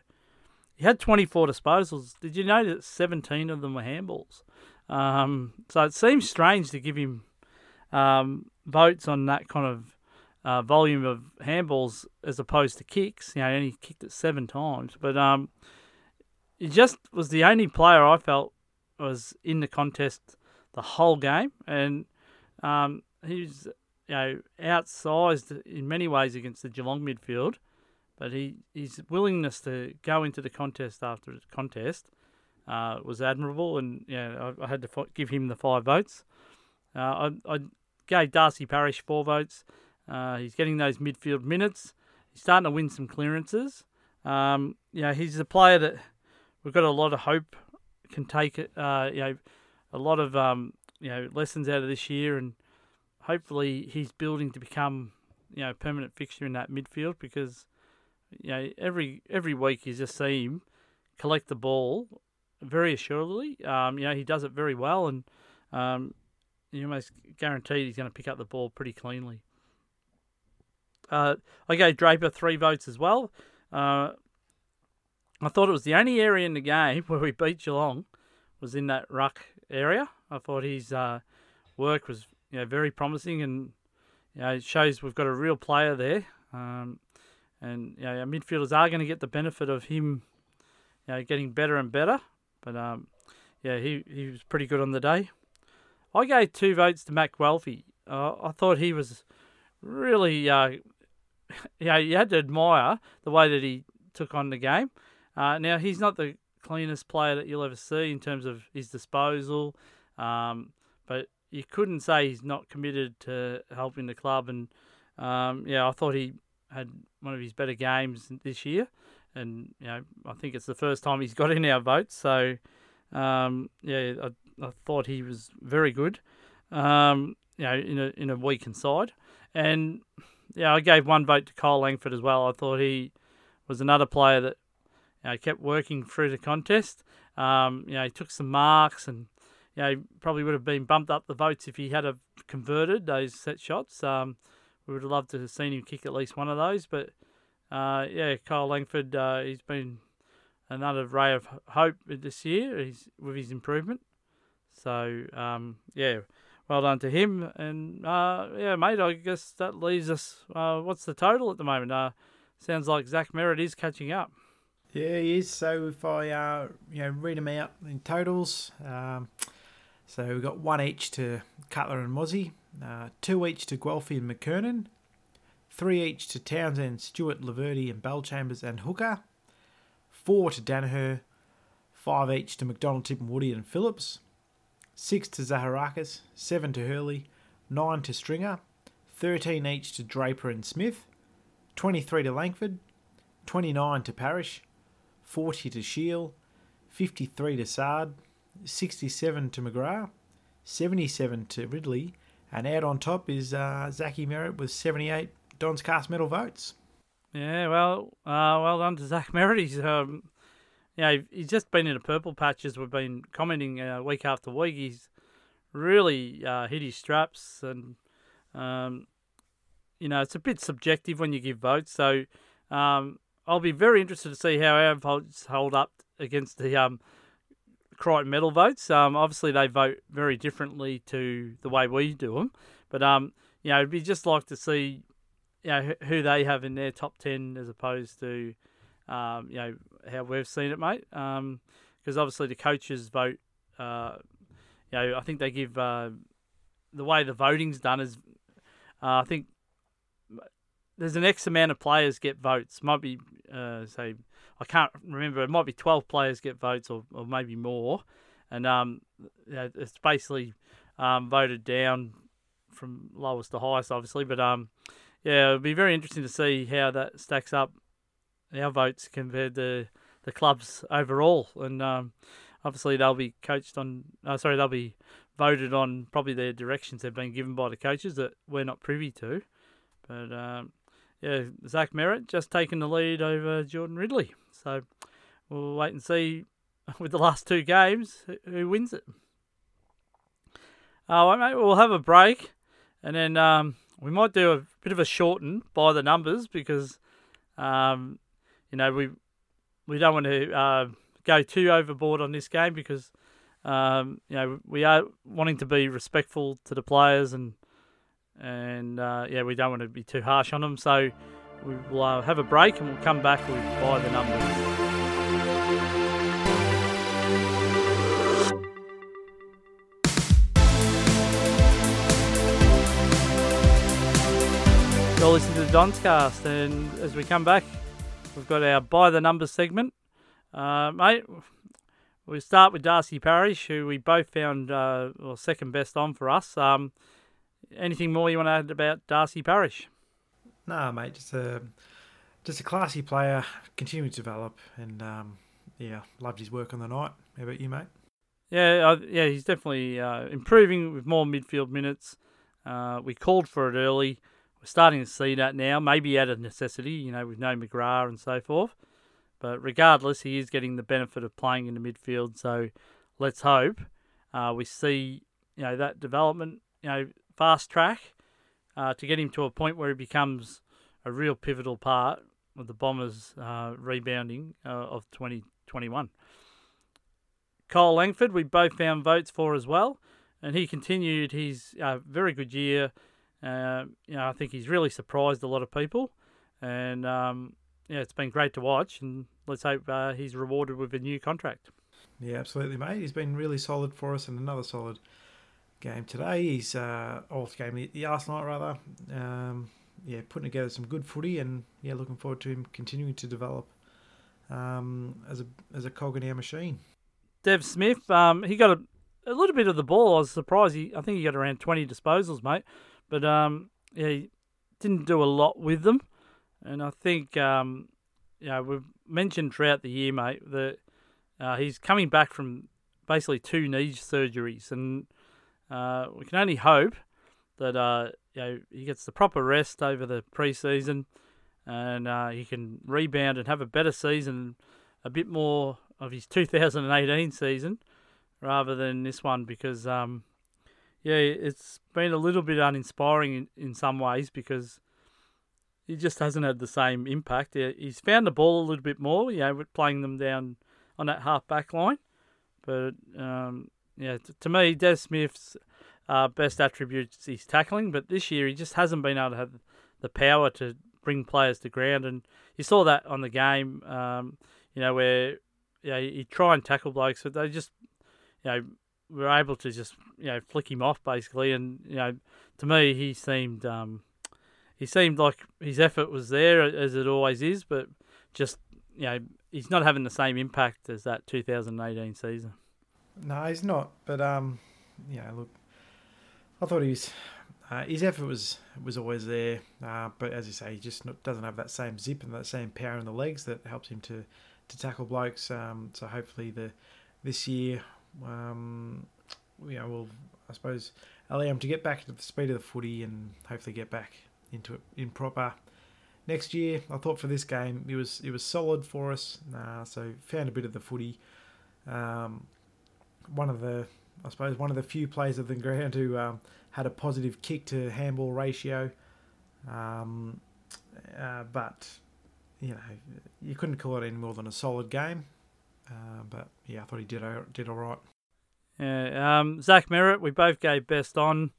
he had 24 disposals. Did you know that 17 of them were handballs? Um, so it seems strange to give him um, votes on that kind of uh, volume of handballs as opposed to kicks. You know, he only kicked it seven times, but um, he just was the only player I felt was in the contest the whole game, and um, he's you know outsized in many ways against the Geelong midfield. But he his willingness to go into the contest after the contest uh, was admirable, and yeah, I, I had to give him the five votes. Uh, I, I gave Darcy Parish four votes. Uh, he's getting those midfield minutes. He's starting to win some clearances. Um, you know, he's a player that we've got a lot of hope can take. Uh, you know, a lot of um, you know lessons out of this year, and hopefully he's building to become you know permanent fixture in that midfield because you know every every week you just see him collect the ball very assuredly. Um, you know he does it very well, and um, you almost guaranteed he's going to pick up the ball pretty cleanly. Uh, I gave Draper three votes as well. Uh, I thought it was the only area in the game where we beat Geelong was in that ruck area. I thought his uh, work was you know very promising and you know it shows we've got a real player there. Um, and you know, our midfielders are going to get the benefit of him you know getting better and better. But um, yeah, he he was pretty good on the day. I gave two votes to Matt Guelfi. Uh, I thought he was really, uh, you know, you had to admire the way that he took on the game. Uh, now he's not the cleanest player that you'll ever see in terms of his disposal, um, but you couldn't say he's not committed to helping the club. And um, yeah, I thought he had one of his better games this year, and you know, I think it's the first time he's got in our votes. So um, yeah, I, I thought he was very good. Um, you know, in a in a weakened side, and yeah, I gave one vote to Kyle Langford as well. I thought he was another player that you know, kept working through the contest. Um, you know, he took some marks and you know probably would have been bumped up the votes if he had have converted those set shots. Um, we would have loved to have seen him kick at least one of those, but uh, yeah, Kyle Langford, uh, he's been another ray of hope this year. He's with his improvement. So um, yeah, well done to him. And uh, yeah, mate, I guess that leaves us. Uh, what's the total at the moment? Uh, sounds like Zach Merrett is catching up. Yeah, he is. So if I uh, you know read them out in totals, um, so we've got one each to Cutler and Mozzie, uh, two each to Guelfi and McKernan, three each to Townsend, Stewart, Laverde, and Bellchambers and Hooker, four to Daniher, five each to McDonald Tipungwuti and Phillips, six to Zaharakis, seven to Hurley, nine to Stringer, thirteen each to Draper and Smith, twenty-three to Langford, twenty-nine to Parish. 40 to Shiel, 53 to Saad, 67 to McGrath, 77 to Ridley, and out on top is uh, Zachy Merrett with 78 Don's Cast Medal votes. Yeah, well, uh, well done to Zach Merrett. He's, um, you know, he's just been in a purple patch as we've been commenting uh, week after week. He's really uh, hit his straps, and um, you know, it's a bit subjective when you give votes. So, um, I'll be very interested to see how our votes hold up against the um, Crichton medal votes. Um, obviously, they vote very differently to the way we do them, but um, you know, it'd be just like to see, you know, who they have in their top ten as opposed to, um, you know, how we've seen it, mate. Um, because obviously the coaches vote. Uh, you know, I think they give uh, the way the voting's done is, uh, I think there's an X amount of players get votes. Might be uh, say I can't remember. It might be twelve players get votes, or, or maybe more, and um, it's basically um, voted down from lowest to highest, obviously. But um, yeah, it'll be very interesting to see how that stacks up our votes compared to the clubs overall, and um, obviously they'll be coached on. Uh, sorry, they'll be voted on probably their directions they've been given by the coaches that we're not privy to. But um, yeah, Zach Merrett just taking the lead over Jordan Ridley. So we'll wait and see with the last two games who wins it. Uh, mate, we'll have a break and then um, we might do a bit of a shorten by the numbers because, um, you know, we we don't want to uh, go too overboard on this game because, um, you know, we are wanting to be respectful to the players and and uh, yeah, we don't want to be too harsh on them. So we will uh, have a break and we'll come back with by the numbers. You're listening to the Donscast, and as we come back, we've got our by the numbers segment. Uh, mate, we start with Darcy Parish, who we both found uh, well, second best on for us. Um, anything more you want to add about Darcy Parish? Nah, mate, just a just a classy player, continuing to develop, and um, yeah, loved his work on the night. How about you, mate? Yeah, uh, yeah, he's definitely uh, improving with more midfield minutes. Uh, we called for it early. We're starting to see that now, maybe out of necessity, you know, with no McGrath and so forth. But regardless, he is getting the benefit of playing in the midfield. So let's hope uh, we see, you know, that development, you know, fast track uh, to get him to a point where he becomes a real pivotal part of the Bombers' uh, rebounding uh, of 2021. Kyle Langford, we both found votes for as well, and he continued his uh, very good year. Uh, you know, I think he's really surprised a lot of people, and um, yeah, it's been great to watch. And let's hope uh, he's rewarded with a new contract. Yeah, absolutely, mate. He's been really solid for us, and another solid game today. He's uh, game the last night rather. Um, yeah, putting together some good footy, and yeah, looking forward to him continuing to develop um, as a as a cog in our machine. Dev Smith, um, he got a, a little bit of the ball. I was surprised. He, I think he got around twenty disposals, mate. But um, yeah, he didn't do a lot with them. And I think um, you know we've mentioned throughout the year, mate, that uh, he's coming back from basically two knee surgeries, and uh, we can only hope that uh, you know he gets the proper rest over the preseason, and uh, he can rebound and have a better season, a bit more of his 2018 season, rather than this one, because um, yeah, it's been a little bit uninspiring in, in some ways because he just hasn't had the same impact. He's found the ball a little bit more, you know, with playing them down on that half back line. But um, yeah, to me, Dev Smith's uh, best attributes is tackling, but this year he just hasn't been able to have the power to bring players to ground, and you saw that on the game. Um, you know where you know, you try and tackle blokes, but they just you know were able to just you know flick him off basically, and you know to me he seemed um, he seemed like his effort was there as it always is, but just you know he's not having the same impact as that 2018 season. No, he's not. But um, yeah, look, I thought he was. Uh, his effort was was always there, uh, but as you say, he just not, doesn't have that same zip and that same power in the legs that helps him to, to tackle blokes. Um, so hopefully the this year, um, yeah, well, I suppose him to get back to the speed of the footy and hopefully get back into it in proper. Next year, I thought for this game it was it was solid for us. Uh, so found a bit of the footy. Um, one of the I suppose one of the few players of the ground who um, had a positive kick to handball ratio. Um, uh, but you know you couldn't call it any more than a solid game. Uh, but yeah, I thought he did did all right. Yeah, um, Zach Merrett, we both gave best on.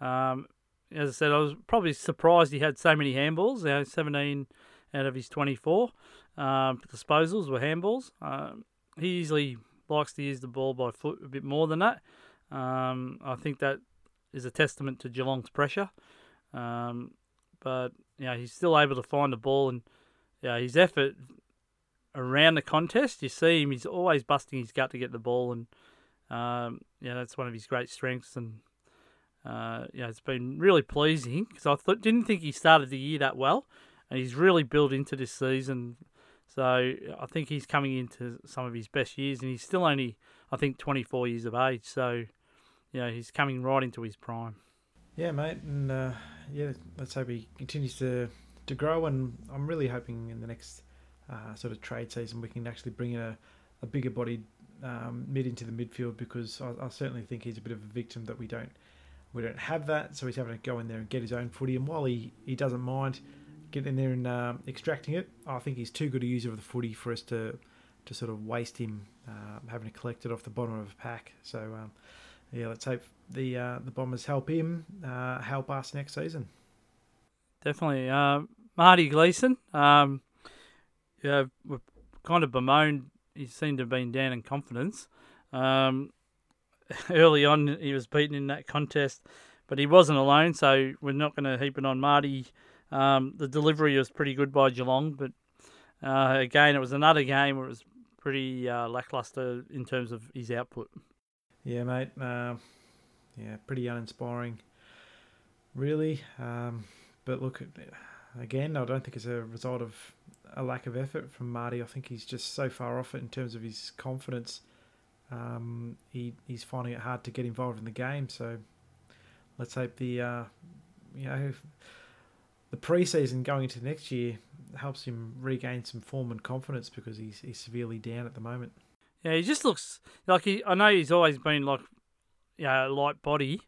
Um, as I said, I was probably surprised he had so many handballs. You know, 17 out of his 24 um, disposals were handballs. Um, he usually likes to use the ball by foot a bit more than that. Um, I think that is a testament to Geelong's pressure. Um, but you know, he's still able to find the ball and yeah, his effort around the contest. You see him; he's always busting his gut to get the ball, and um, yeah, that's one of his great strengths. And uh, yeah, it's been really pleasing because I th- didn't think he started the year that well, and he's really built into this season. So I think he's coming into some of his best years, and he's still only, I think, 24 years of age. So, know, he's coming right into his prime. Yeah, mate, and uh, yeah, let's hope he continues to to grow. And I'm really hoping in the next uh, sort of trade season we can actually bring in a, a bigger bodied um, mid into the midfield because I, I certainly think he's a bit of a victim that we don't we don't have that. So he's having to go in there and get his own footy. And while he, he doesn't mind getting in there and um, extracting it, I think he's too good a user of the footy for us to to sort of waste him uh, having to collect it off the bottom of a pack. So um, yeah, let's hope the uh, the Bombers help him uh, help us next season. Definitely, uh, Marty Gleeson. Um, yeah, we've kind of bemoaned. He seemed to have been down in confidence. Um, early on, he was beaten in that contest, but he wasn't alone. So we're not going to heap it on Marty. Um, the delivery was pretty good by Geelong, but uh, again, it was another game where it was pretty uh, lackluster in terms of his output. Yeah, mate. Uh, yeah, pretty uninspiring, really. Um, but look, again, I don't think it's a result of a lack of effort from Marty. I think he's just so far off it in terms of his confidence. Um, he he's finding it hard to get involved in the game. So let's hope the uh, you know the preseason going into next year helps him regain some form and confidence because he's he's severely down at the moment. Yeah, he just looks like he. I know he's always been like, you know, light body,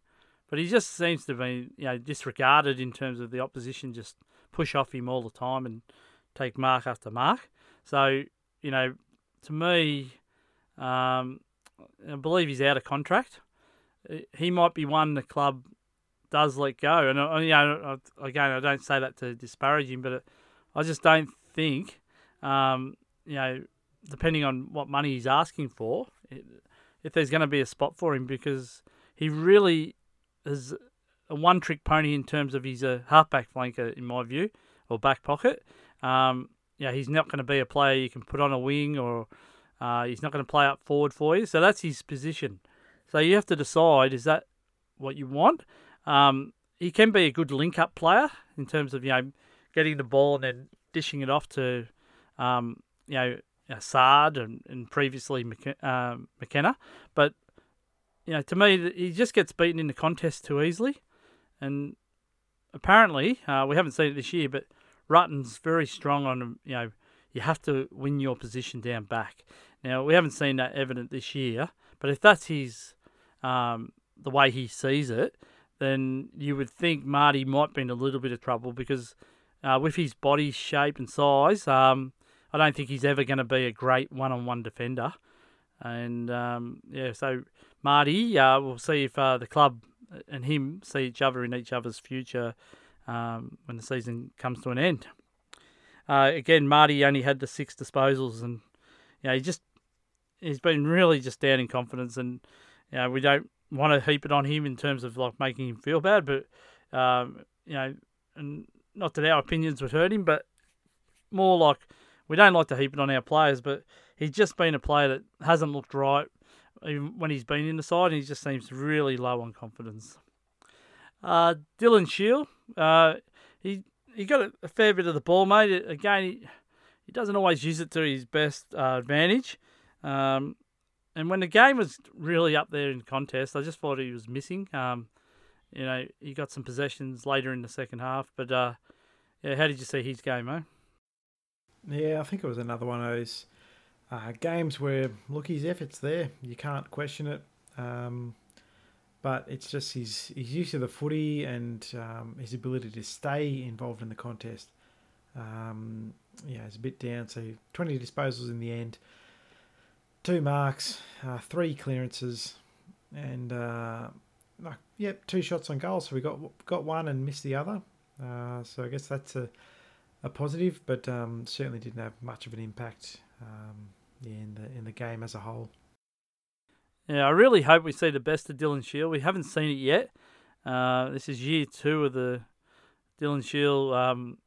but he just seems to be you know disregarded in terms of the opposition. Just push off him all the time and take mark after mark. So you know, to me, um, I believe he's out of contract. He might be one the club does let go, and uh, you know, again, I don't say that to disparage him, but I just don't think, um, you know, depending on what money he's asking for, if there's going to be a spot for him, because he really is a one-trick pony in terms of he's a halfback flanker, in my view, or back pocket. Um, yeah, he's not going to be a player you can put on a wing or uh, he's not going to play up forward for you. So that's his position. So you have to decide is that what you want? Um, he can be a good link up player in terms of you know getting the ball and then dishing it off to um, you know Saad and, and previously uh, McKenna. But you know to me he just gets beaten in the contest too easily, and apparently uh, we haven't seen it this year, but Rutten's very strong on you know you have to win your position down back. Now we haven't seen that evident this year, but if that's his um, the way he sees it, then you would think Marty might be in a little bit of trouble because uh, with his body shape and size, um, I don't think he's ever going to be a great one-on-one defender. And um, yeah, so Marty, uh, we'll see if uh, the club and him see each other in each other's future um, when the season comes to an end. Uh, again, Marty only had the six disposals, and you know, he just he's been really just down in confidence, and you know, we don't want to heap it on him in terms of like making him feel bad, but um, you know, and not that our opinions would hurt him, but more like we don't like to heap it on our players, but he's just been a player that hasn't looked right even when he's been in the side, and he just seems really low on confidence. Uh, Dylan Shiel, uh, he he got a, fair bit of the ball, mate. Again, he, he doesn't always use it to his best uh, advantage. Um, and when the game was really up there in contest, I just thought he was missing. Um, you know, he got some possessions later in the second half, but uh, yeah, how did you see his game, mate? Yeah, I think it was another one of those uh, games where look, his effort's there. You can't question it. Um, but it's just his his use of the footy and um, his ability to stay involved in the contest. Um, yeah, it's a bit down. So 20 disposals in the end, two marks, uh, three clearances, and uh, yep, two shots on goal. So we got got one and missed the other. Uh, so I guess that's a a positive, but um, certainly didn't have much of an impact um, in the in the game as a whole. Yeah, I really hope we see the best of Dylan Shiel. We haven't seen it yet. Uh, this is year two of the Dylan Shiel, um,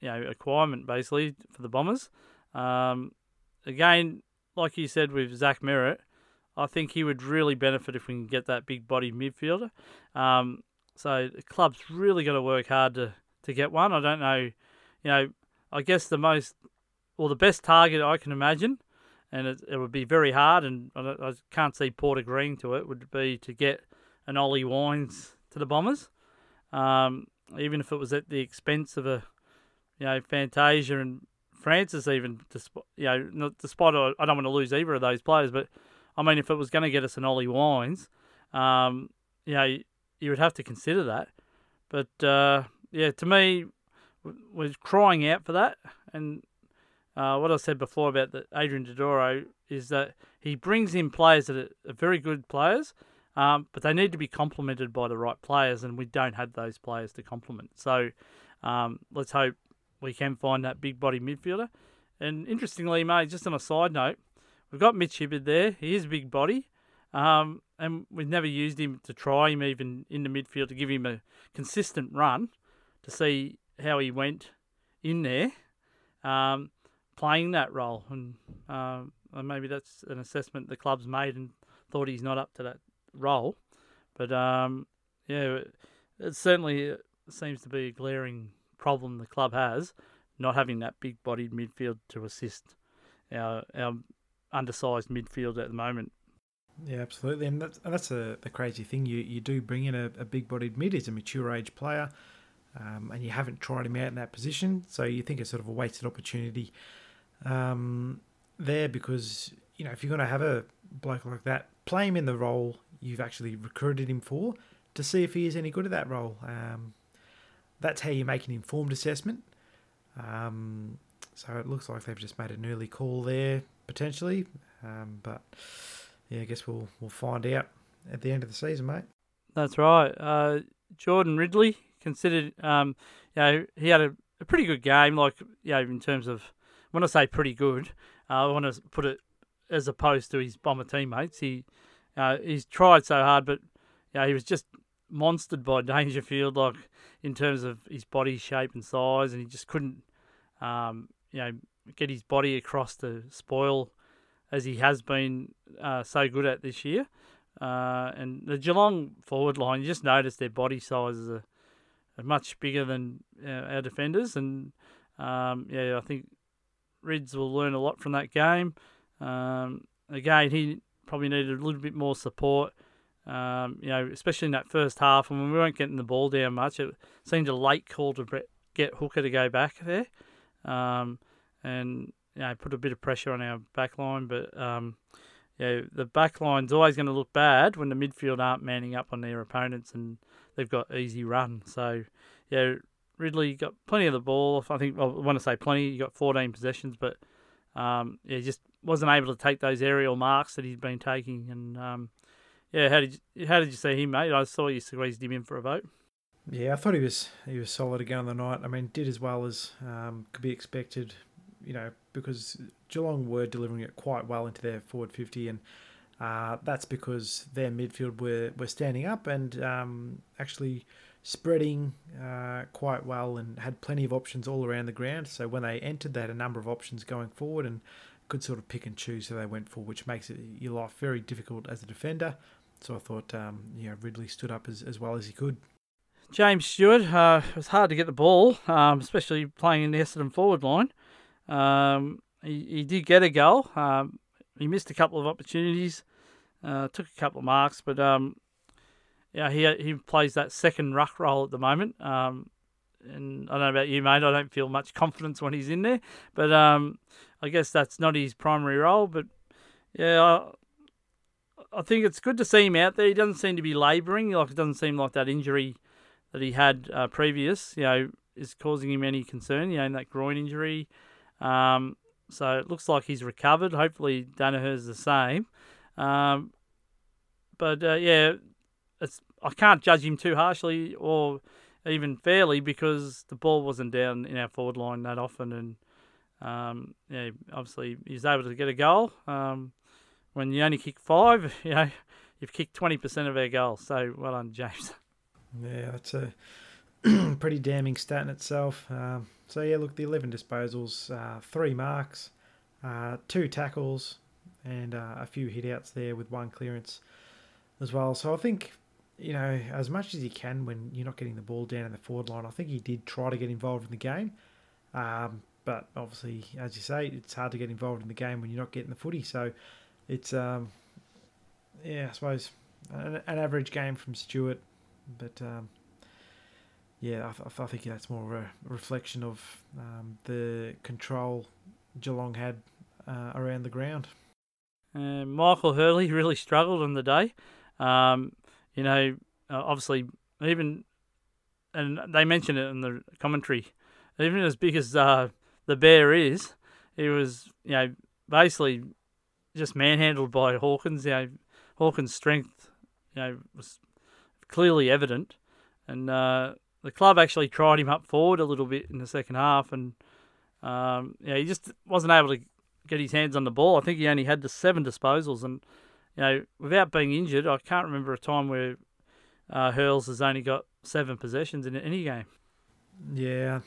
you know, acquirement basically for the Bombers. Um, again, like you said with Zach Merrett, I think he would really benefit if we can get that big body midfielder. Um, so the club's really got to work hard to, to get one. I don't know, you know, I guess the most, or the best target I can imagine and it, it would be very hard, and I, I can't see Port agreeing to it, would be to get an Ollie Wines to the Bombers, um, even if it was at the expense of a, you know, Fantasia and Francis even, despite, you know, despite I don't want to lose either of those players, but I mean, if it was going to get us an Ollie Wines, um, you know, you, you would have to consider that. But uh, yeah, to me, we're crying out for that, and uh, what I said before about the Adrian Dodoro is that he brings in players that are, very good players, Um, but they need to be complemented by the right players, and we don't have those players to complement. So um, let's hope we can find that big body midfielder. And interestingly, mate, just on a side note, we've got Mitch Hibberd there. He is a big body, um, and we've never used him to try him even in the midfield to give him a consistent run to see how he went in there, um, playing that role. And uh, maybe that's an assessment the club's made and thought he's not up to that role. But um, yeah, it certainly seems to be a glaring problem the club has, not having that big bodied midfield to assist our, our undersized midfield at the moment. Yeah, absolutely, and that's and that's a, the crazy thing. You you do bring in a, a big bodied mid. He's a mature age player, um, and you haven't tried him out in that position, so you think it's sort of a wasted opportunity um, there because you know if you're going to have a bloke like that, play him in the role you've actually recruited him for to see if he is any good at that role. Um, that's how you make an informed assessment. Um, so it looks like they've just made an early call there potentially, um, but yeah, I guess we'll we'll find out at the end of the season, mate. That's right. Uh, Jordan Ridley considered, um, you know, he had a, a, pretty good game. Like, you know, in terms of when I say pretty good, uh, I want to put it as opposed to his bomber teammates. He uh, he's tried so hard, but know, he was just monstered by Dangerfield, like in terms of his body shape and size, and he just couldn't, um, you know, get his body across to spoil as he has been uh, so good at this year. Uh, and the Geelong forward line, you just notice their body sizes are, are much bigger than uh, our defenders, and um, yeah, I think Rids will learn a lot from that game. Um, again, he probably needed a little bit more support. Um, you know, especially in that first half, and when we weren't getting the ball down much, it seemed a late call to get Hooker to go back there, um, and you know, put a bit of pressure on our back line. But um, yeah, the back line's always going to look bad when the midfield aren't manning up on their opponents and they've got easy run. So yeah, Ridley got plenty of the ball. I think I want to say plenty. He got 14 possessions, but um, yeah, just wasn't able to take those aerial marks that he's been taking, and um, yeah, how did you, how did you see him, mate? I saw you squeezed him in for a vote. Yeah, I thought he was he was solid again on the night. I mean, did as well as um, could be expected, you know, because Geelong were delivering it quite well into their forward fifty, and uh, that's because their midfield were were standing up and um, actually spreading uh, quite well and had plenty of options all around the ground. So when they entered, they had a number of options going forward and could sort of pick and choose who they went for, which makes it your life very difficult as a defender. So I thought, um, you know, Ridley stood up as, as well as he could. James Stewart, uh, it was hard to get the ball, um, especially playing in the Essendon forward line. Um, he, he did get a goal. Um, he missed a couple of opportunities, uh, took a couple of marks, but um, yeah, he he plays that second ruck role at the moment. Um, and I don't know about you, mate. I don't feel much confidence when he's in there, but um, I guess that's not his primary role. But yeah, I, I think it's good to see him out there. He doesn't seem to be labouring. Like it doesn't seem like that injury that he had uh, previous, you know, is causing him any concern. You know, in that groin injury. Um, so it looks like he's recovered. Hopefully Daniher's the same. Um, but uh, yeah, it's I can't judge him too harshly or even fairly because the ball wasn't down in our forward line that often, and um, yeah, obviously he's able to get a goal. Um, when you only kick five, you know, you've kicked twenty percent of our goals. So well done, James. Yeah, that's a pretty damning stat in itself. Um, so yeah, look, the eleven disposals, uh, three marks, uh, two tackles, and uh, a few hitouts there with one clearance as well. So I think you know, as much as he can when you're not getting the ball down in the forward line. I think he did try to get involved in the game. Um, but obviously, as you say, it's hard to get involved in the game when you're not getting the footy. So it's, um, yeah, I suppose an, an, average game from Stewart. But um, yeah, I, I, think that's more a reflection of um, the control Geelong had uh, around the ground. Uh, Michael Hurley really struggled on the day. Um, you know, uh, obviously, even, and they mention it in the commentary, even as big as uh, the bear is, he was, you know, basically just manhandled by Hawkins. You know, Hawkins' strength you know was clearly evident, and uh, the club actually tried him up forward a little bit in the second half, and um, yeah, he just wasn't able to get his hands on the ball. I think he only had the seven disposals, and you know, without being injured, I can't remember a time where uh, Hurls has only got seven possessions in any game. Yeah,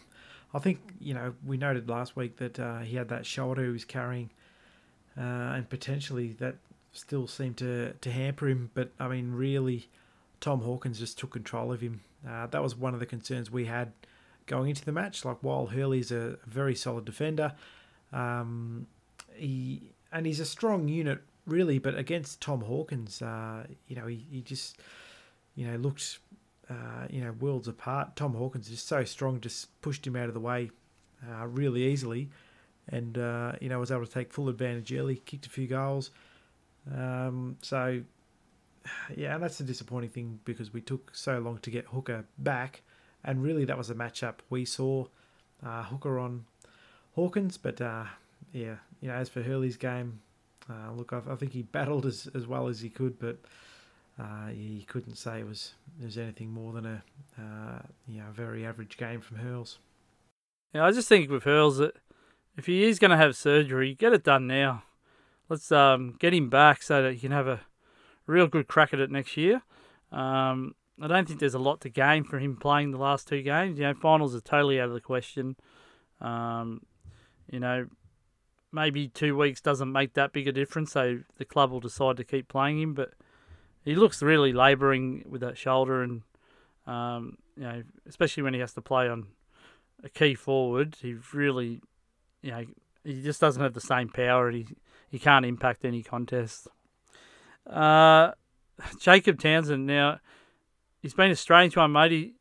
I think you know we noted last week that uh, he had that shoulder he was carrying, uh, and potentially that still seemed to to hamper him. But I mean, really, Tom Hawkins just took control of him. Uh, that was one of the concerns we had going into the match. Like while Hurley's a very solid defender, um, he and he's a strong unit really, but against Tom Hawkins, uh, you know, he, he just you know looked uh, you know, worlds apart. Tom Hawkins is so strong, just pushed him out of the way uh, really easily, and uh, you know was able to take full advantage early, kicked a few goals. Um, so yeah, and that's a disappointing thing because we took so long to get Hooker back, and really that was a matchup we saw uh, Hooker on Hawkins, but uh, yeah, you know as for Hurley's game, uh, look, I, I think he battled as as well as he could, but uh, you couldn't say it was there's anything more than a uh, you know very average game from Hurls. Yeah, I just think with Hurls that if he is going to have surgery, get it done now. Let's um, get him back so that he can have a real good crack at it next year. Um, I don't think there's a lot to gain for him playing the last two games. You know, finals are totally out of the question. Um, you know, maybe two weeks doesn't make that big a difference, so the club will decide to keep playing him. But he looks really labouring with that shoulder, and um, you know, especially when he has to play on a key forward, he really, you know, he just doesn't have the same power, and he he can't impact any contest. Uh, Jacob Townsend now, he's been a strange one, mate. He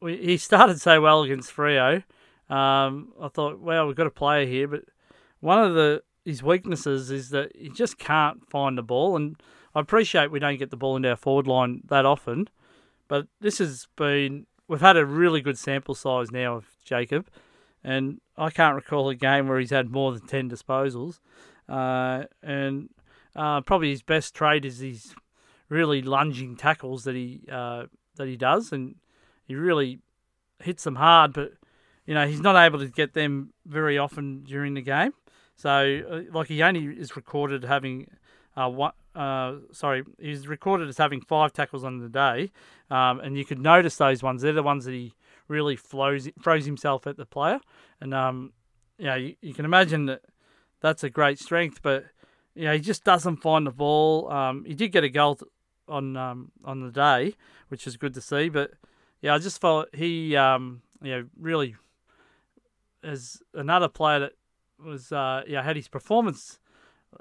he started so well against Freo. Um, I thought, well, we've got a player here, but one of the his weaknesses is that he just can't find the ball, and I appreciate we don't get the ball into our forward line that often, but this has been we've had a really good sample size now of Jacob, and I can't recall a game where he's had more than ten disposals, uh, and uh, probably his best trade is his really lunging tackles that he uh, that he does, and he really hits them hard, but you know he's not able to get them very often during the game. So, uh, like he only is recorded having uh, one, uh, sorry, he's recorded as having five tackles on the day, um, and you could notice those ones. They're the ones that he really flows throws himself at the player, and um, yeah, you, you can imagine that that's a great strength. But yeah, he just doesn't find the ball. Um, he did get a goal on um, on the day, which is good to see. But yeah, I just felt he um, you know really as another player that was uh, yeah had his performance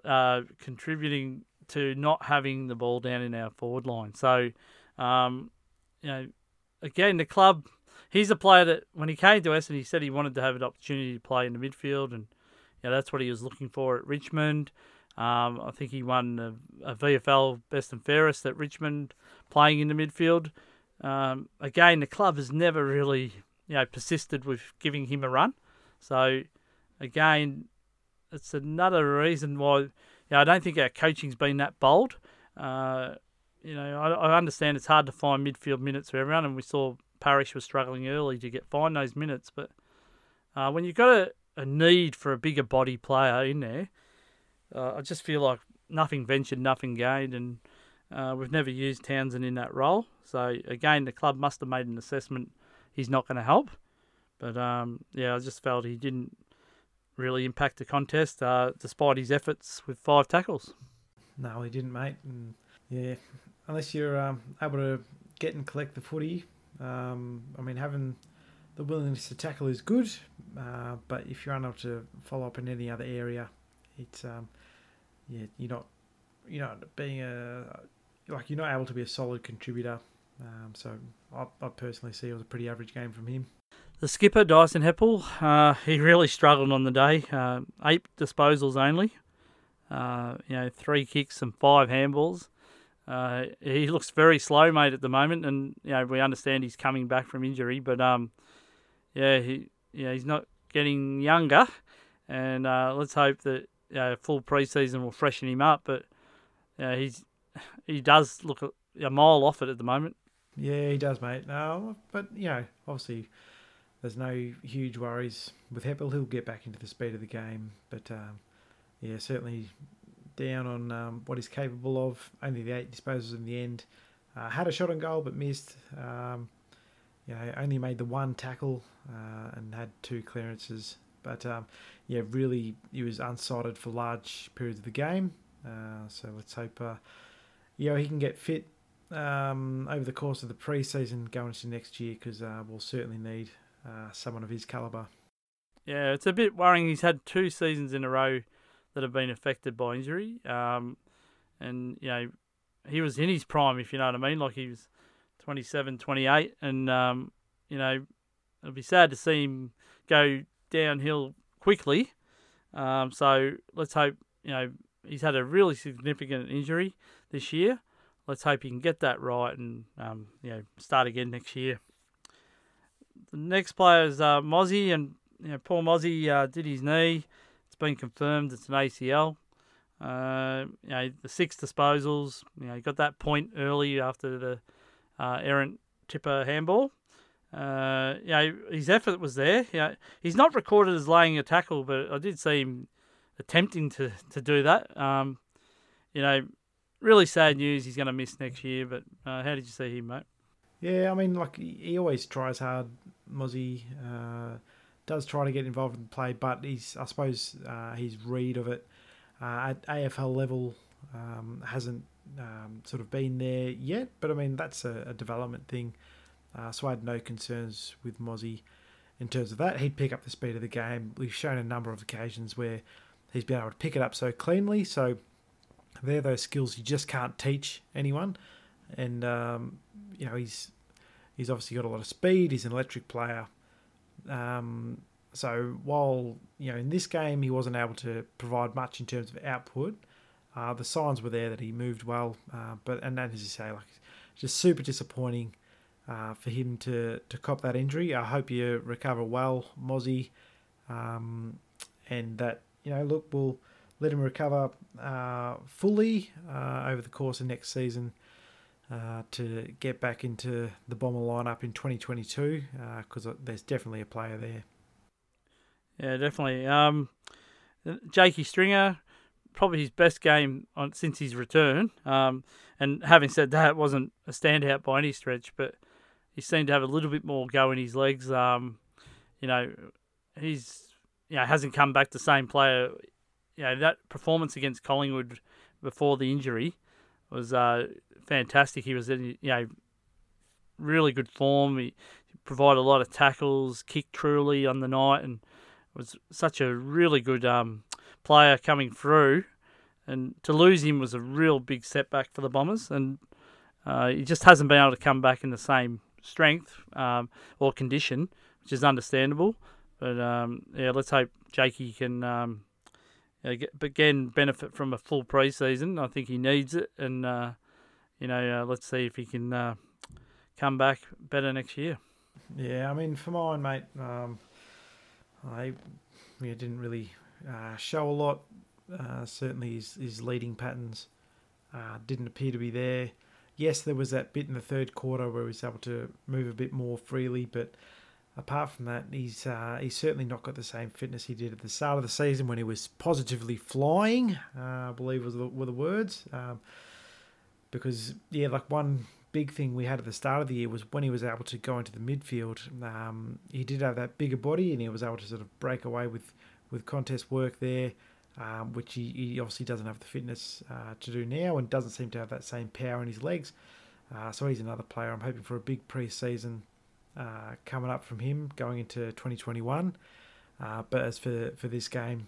uh, contributing to not having the ball down in our forward line. So, um, you know, again, the club, he's a player that when he came to us and he said he wanted to have an opportunity to play in the midfield, and you know, that's what he was looking for at Richmond. Um, I think he won a, a, VFL best and fairest at Richmond playing in the midfield. Um, again, the club has never really, you know, persisted with giving him a run. So, again, it's another reason why yeah, I don't think our coaching's been that bold. Uh, you know, I, I, understand it's hard to find midfield minutes for everyone, and we saw Parish was struggling early to get find those minutes. But uh, when you've got a, a, need for a bigger body player in there, uh, I just feel like nothing ventured, nothing gained, and uh, we've never used Townsend in that role. So again, the club must have made an assessment he's not going to help. But um, yeah, I just felt he didn't really impact the contest, uh, despite his efforts with five tackles. No, he didn't, mate. And yeah, unless you're um, able to get and collect the footy, um, I mean, having the willingness to tackle is good, uh, but if you're unable to follow up in any other area, it's um, yeah, you're not you're not being a like you're not able to be a solid contributor. Um, so I, I personally see it was a pretty average game from him. The skipper, Dyson Heppell, uh, he really struggled on the day. Uh, eight disposals only. Uh, you know, three kicks and five handballs. Uh, he looks very slow, mate, at the moment, and you know we understand he's coming back from injury, but um, yeah, he yeah he's not getting younger, and uh, let's hope that you know, full preseason will freshen him up. But he's he does look a mile off it at the moment. Yeah, he does, mate. No, but you know, obviously, there's no huge worries with Heppell. He'll get back into the speed of the game, but um, yeah, certainly down on um, what he's capable of. Only the eight disposals in the end. Uh, had a shot on goal, but missed. Um, you know, only made the one tackle uh, and had two clearances. But um, yeah, really, he was unsighted for large periods of the game. Uh, so let's hope, uh, you know, he can get fit um, over the course of the pre-season going into next year because uh, we'll certainly need uh, someone of his calibre. Yeah, it's a bit worrying. He's had two seasons in a row that have been affected by injury. Um, and, you know, he was in his prime, if you know what I mean. Like he was 27, 28. And, um, you know, it'll be sad to see him go downhill quickly. Um, so let's hope, you know, he's had a really significant injury this year. Let's hope he can get that right and, um, you know, start again next year. Next player is uh, Mozzie, and you know, Paul Mozzie uh, did his knee. It's been confirmed it's an ACL. Uh, you know, the six disposals. You know, he got that point early after the uh, errant Tippa handball. Uh, you know, his effort was there. You know, he's not recorded as laying a tackle, but I did see him attempting to, to do that. Um, you know, really sad news. He's going to miss next year. But uh, how did you see him, mate? Yeah, I mean, like he always tries hard. Mozzie uh, does try to get involved in the play, but he's I suppose uh, his read of it uh, at AFL level um, hasn't um, sort of been there yet. But I mean, that's a, a development thing. Uh, so I had no concerns with Mozzie in terms of that. He'd pick up the speed of the game. We've shown a number of occasions where he's been able to pick it up so cleanly. So they're those skills you just can't teach anyone. And um, you know he's he's obviously got a lot of speed. He's an electric player. Um, so while you know in this game he wasn't able to provide much in terms of output, uh, the signs were there that he moved well. Uh, but and then as you say, like just super disappointing uh, for him to to cop that injury. I hope you recover well, Mozzie, um, and that you know look we'll let him recover uh, fully uh, over the course of next season. Uh, to get back into the bomber lineup in 2022 because there's definitely a player there. Yeah, definitely. Um, Jakey Stringer, probably his best game on since his return. Um, and having said that, wasn't a standout by any stretch, but he seemed to have a little bit more go in his legs. Um, you know, he's you know hasn't come back the same player. You know that performance against Collingwood before the injury was uh, fantastic. He was in you know really good form. He provided a lot of tackles, kicked truly on the night, and was such a really good um, player coming through. And to lose him was a real big setback for the Bombers, and uh, he just hasn't been able to come back in the same strength um, or condition, which is understandable. But um, yeah, let's hope Jakey can um, get, again benefit from a full preseason. I think he needs it, and uh, you know, uh, let's see if he can uh, come back better next year. Yeah, I mean, for mine, mate, um, I didn't really uh, show a lot. Uh, certainly, his, his leading patterns uh, didn't appear to be there. Yes, there was that bit in the third quarter where he was able to move a bit more freely, but apart from that, he's uh, he's certainly not got the same fitness he did at the start of the season when he was positively flying. Uh, I believe was the, were the words. Um, because yeah, like one big thing we had at the start of the year was when he was able to go into the midfield. Um, he did have that bigger body, and he was able to sort of break away with with contest work there, um, which he, he, obviously doesn't have the fitness uh, to do now, and doesn't seem to have that same power in his legs. Uh, so he's another player. I'm hoping for a big pre-season uh, coming up from him going into 2021. Uh, but as for for this game,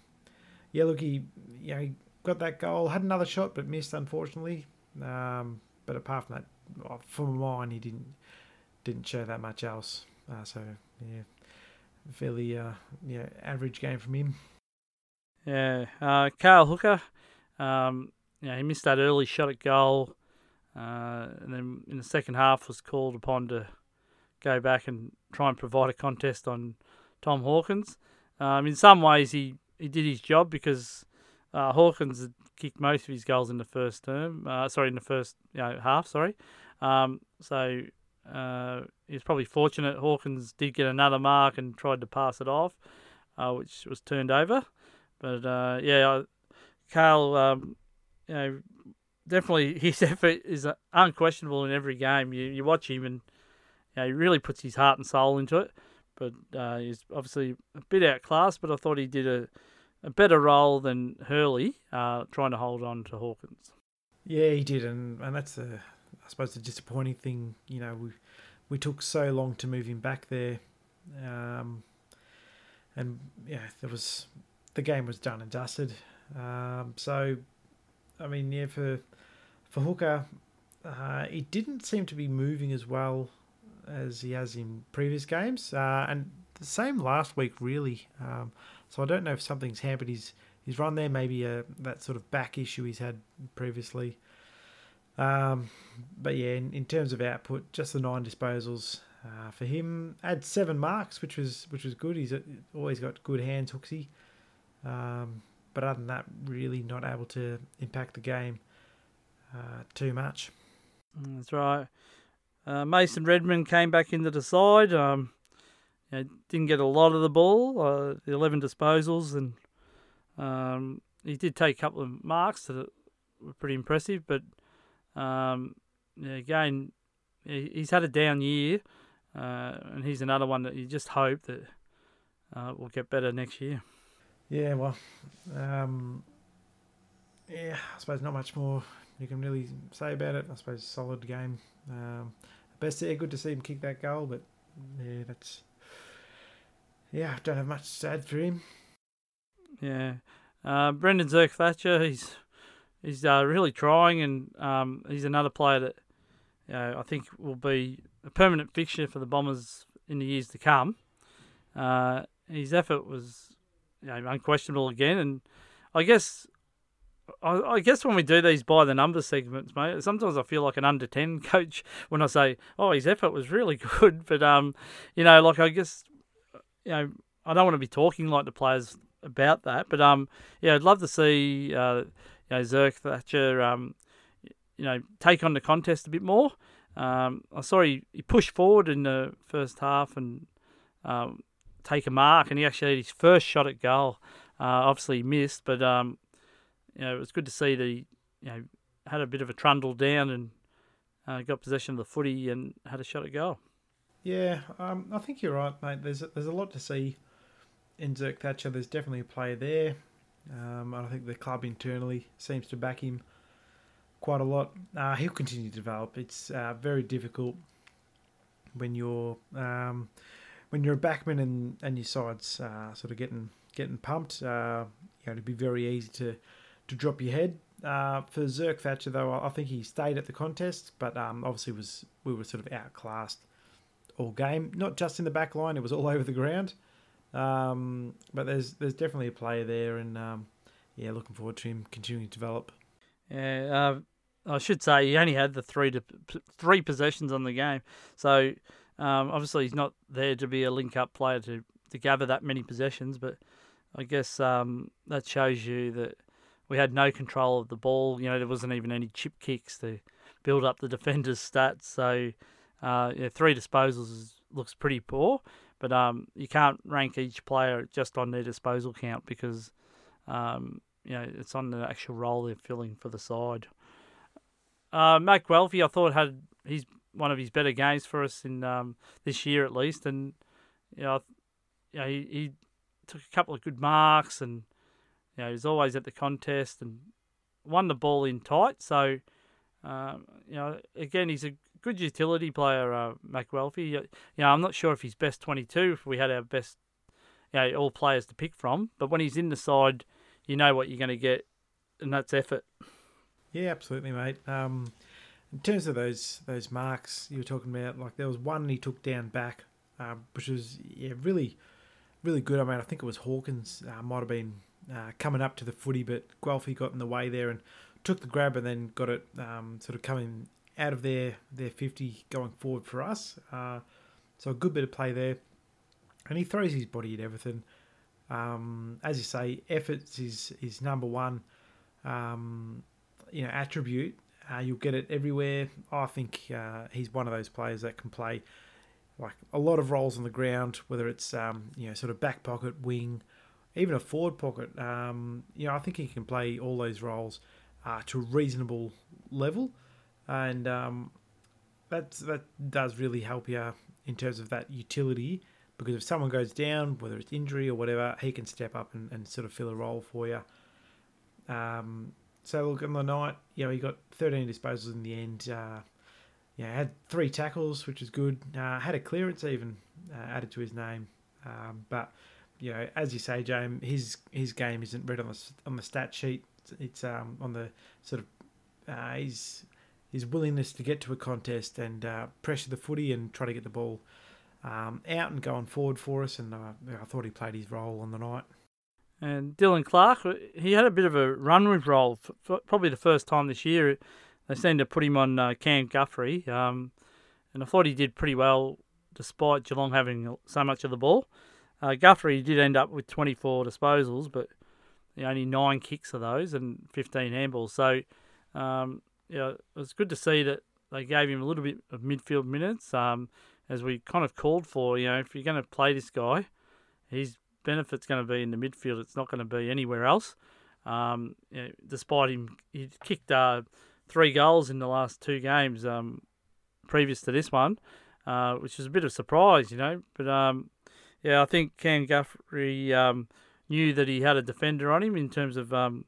yeah, look, he you know he got that goal, had another shot, but missed unfortunately. Um, but apart from that, for mine, he didn't didn't show that much else. Uh, so yeah, fairly uh, yeah average game from him. Yeah, uh, Cale Hooker, um, yeah, he missed that early shot at goal, uh, and then in the second half was called upon to go back and try and provide a contest on Tom Hawkins. Um, in some ways, he, he did his job because uh, Hawkins kicked most of his goals in the first term. Uh, sorry, in the first you know, half. Sorry. Um, so uh, he was probably fortunate. Hawkins did get another mark and tried to pass it off, uh, which was turned over. But uh, yeah, Carl, um, you know, definitely his effort is unquestionable in every game. You you watch him and you know, he really puts his heart and soul into it. But uh, he's obviously a bit outclassed. But I thought he did a, a better role than Hurley, uh, trying to hold on to Hawkins. Yeah, he did, and, and that's the I suppose the disappointing thing. You know, we we took so long to move him back there, um, and yeah, there was the game was done and dusted. Um, so, I mean, yeah, for for Hooker, uh, he didn't seem to be moving as well as he has in previous games, uh, and the same last week really. Um, so I don't know if something's hampered his his run there. Maybe uh, that sort of back issue he's had previously. Um, but yeah, in, in, terms of output, just the nine disposals uh, for him. Had seven marks, which was which was good. He's always got good hands, Hooksy. Um, but other than that, really not able to impact the game uh, too much. Mm, that's right. Uh, Mason Redman came back into the side. Um, you know, didn't get a lot of the ball, uh, the 11 disposals, and um, he did take a couple of marks that were pretty impressive. But um, yeah, again, he's had a down year, uh, and he's another one that you just hope that uh, will get better next year. Yeah, well, um, yeah, I suppose not much more you can really say about it. I suppose solid game. Um, best, yeah, good to see him kick that goal, but yeah, that's yeah, I don't have much add for him. Yeah, uh, Brendan Zerk-Thatcher, he's he's uh, really trying, and um, he's another player that you know, I think will be a permanent fixture for the Bombers in the years to come. Uh, his effort was you know, unquestionable again. And I guess I, I, guess when we do these by the numbers segments, mate, sometimes I feel like an under ten coach when I say, "Oh, his effort was really good," but um, you know, like I guess, you know, I don't want to be talking like the players about that, but um, yeah, I'd love to see uh, you know, Zerk-Thatcher um, you know, take on the contest a bit more. Um, I saw he, he pushed forward in the first half and um, take a mark, and he actually had his first shot at goal. Uh, obviously, he missed, but um, you know, it was good to see that he you know had a bit of a trundle down and uh, got possession of the footy and had a shot at goal. Yeah, um, I think you're right, mate. There's there's a lot to see in Zerk-Thatcher. There's definitely a player there. Um, I think the club internally seems to back him quite a lot. Uh, he'll continue to develop. It's uh, very difficult when you're um, when you're a backman and, and your side's uh, sort of getting getting pumped, uh, you know, it'd be very easy to to drop your head. Uh, for Zerk-Thatcher, though, I think he stayed at the contest, but um, obviously was we were sort of outclassed all game. Not just in the back line; it was all over the ground. Um, but there's there's definitely a player there, and um, yeah, looking forward to him continuing to develop. Yeah, uh, I should say he only had the three to, three possessions on the game, so um, obviously, he's not there to be a link up player to, to gather that many possessions, but I guess um, that shows you that we had no control of the ball. You know, there wasn't even any chip kicks to build up the defenders' stats. So, uh, yeah, three disposals is, looks pretty poor, but um, you can't rank each player just on their disposal count because, um, you know, it's on the actual role they're filling for the side. Uh, Matt Guelfi, I thought had he's one of his better games for us in um, this year at least. And you know, you know he, he took a couple of good marks, and you know he's always at the contest and won the ball in tight. So um, you know, again, he's a good utility player, uh, McWelfie. You know, I'm not sure if he's best 22 if we had our best, you know, all players to pick from. But when he's in the side, you know what you're going to get, and that's effort. Yeah, absolutely, mate. Um, in terms of those those marks you were talking about, like there was one he took down back, uh, which was yeah really really good. I mean, I think it was Hawkins uh, might have been uh, coming up to the footy, but Guelfi got in the way there and took the grab and then got it um, sort of coming out of their their fifty going forward for us. Uh, so a good bit of play there, and he throws his body at everything. Um, as you say, efforts is is number one. um, you know attribute, uh, you'll get it everywhere. I think uh, he's one of those players that can play like a lot of roles on the ground, whether it's um, you know sort of back pocket, wing, even a forward pocket. Um, you know, I think he can play all those roles uh, to a reasonable level, and um, that that does really help you in terms of that utility. Because if someone goes down, whether it's injury or whatever, he can step up and, and sort of fill a role for you. Um, so look on the night, you know, he got 13 disposals in the end. Uh, yeah, had three tackles, which is good. Uh, had a clearance even uh, added to his name. Um, but you know, as you say, James, his his game isn't read on the on the stat sheet. It's, um, on the sort of uh, his his willingness to get to a contest and uh, pressure the footy and try to get the ball um, out and going forward for us. And uh, I thought he played his role on the night. And Dylan Clark, he had a bit of a run with role, for probably the first time this year they seemed to put him on uh, Cam Guthrie, um, and I thought he did pretty well despite Geelong having so much of the ball. Uh, did end up with 24 disposals, but only nine kicks of those and 15 handballs. So, um, yeah, it was good to see that they gave him a little bit of midfield minutes, um, as we kind of called for. You know, if you're going to play this guy, his benefit's going to be in the midfield. It's not going to be anywhere else. Um, you know, despite him, he kicked uh, three goals in the last two games um, previous to this one, uh, which was a bit of a surprise, you know. But um, yeah, I think Cam Guthrie um, knew that he had a defender on him in terms of um,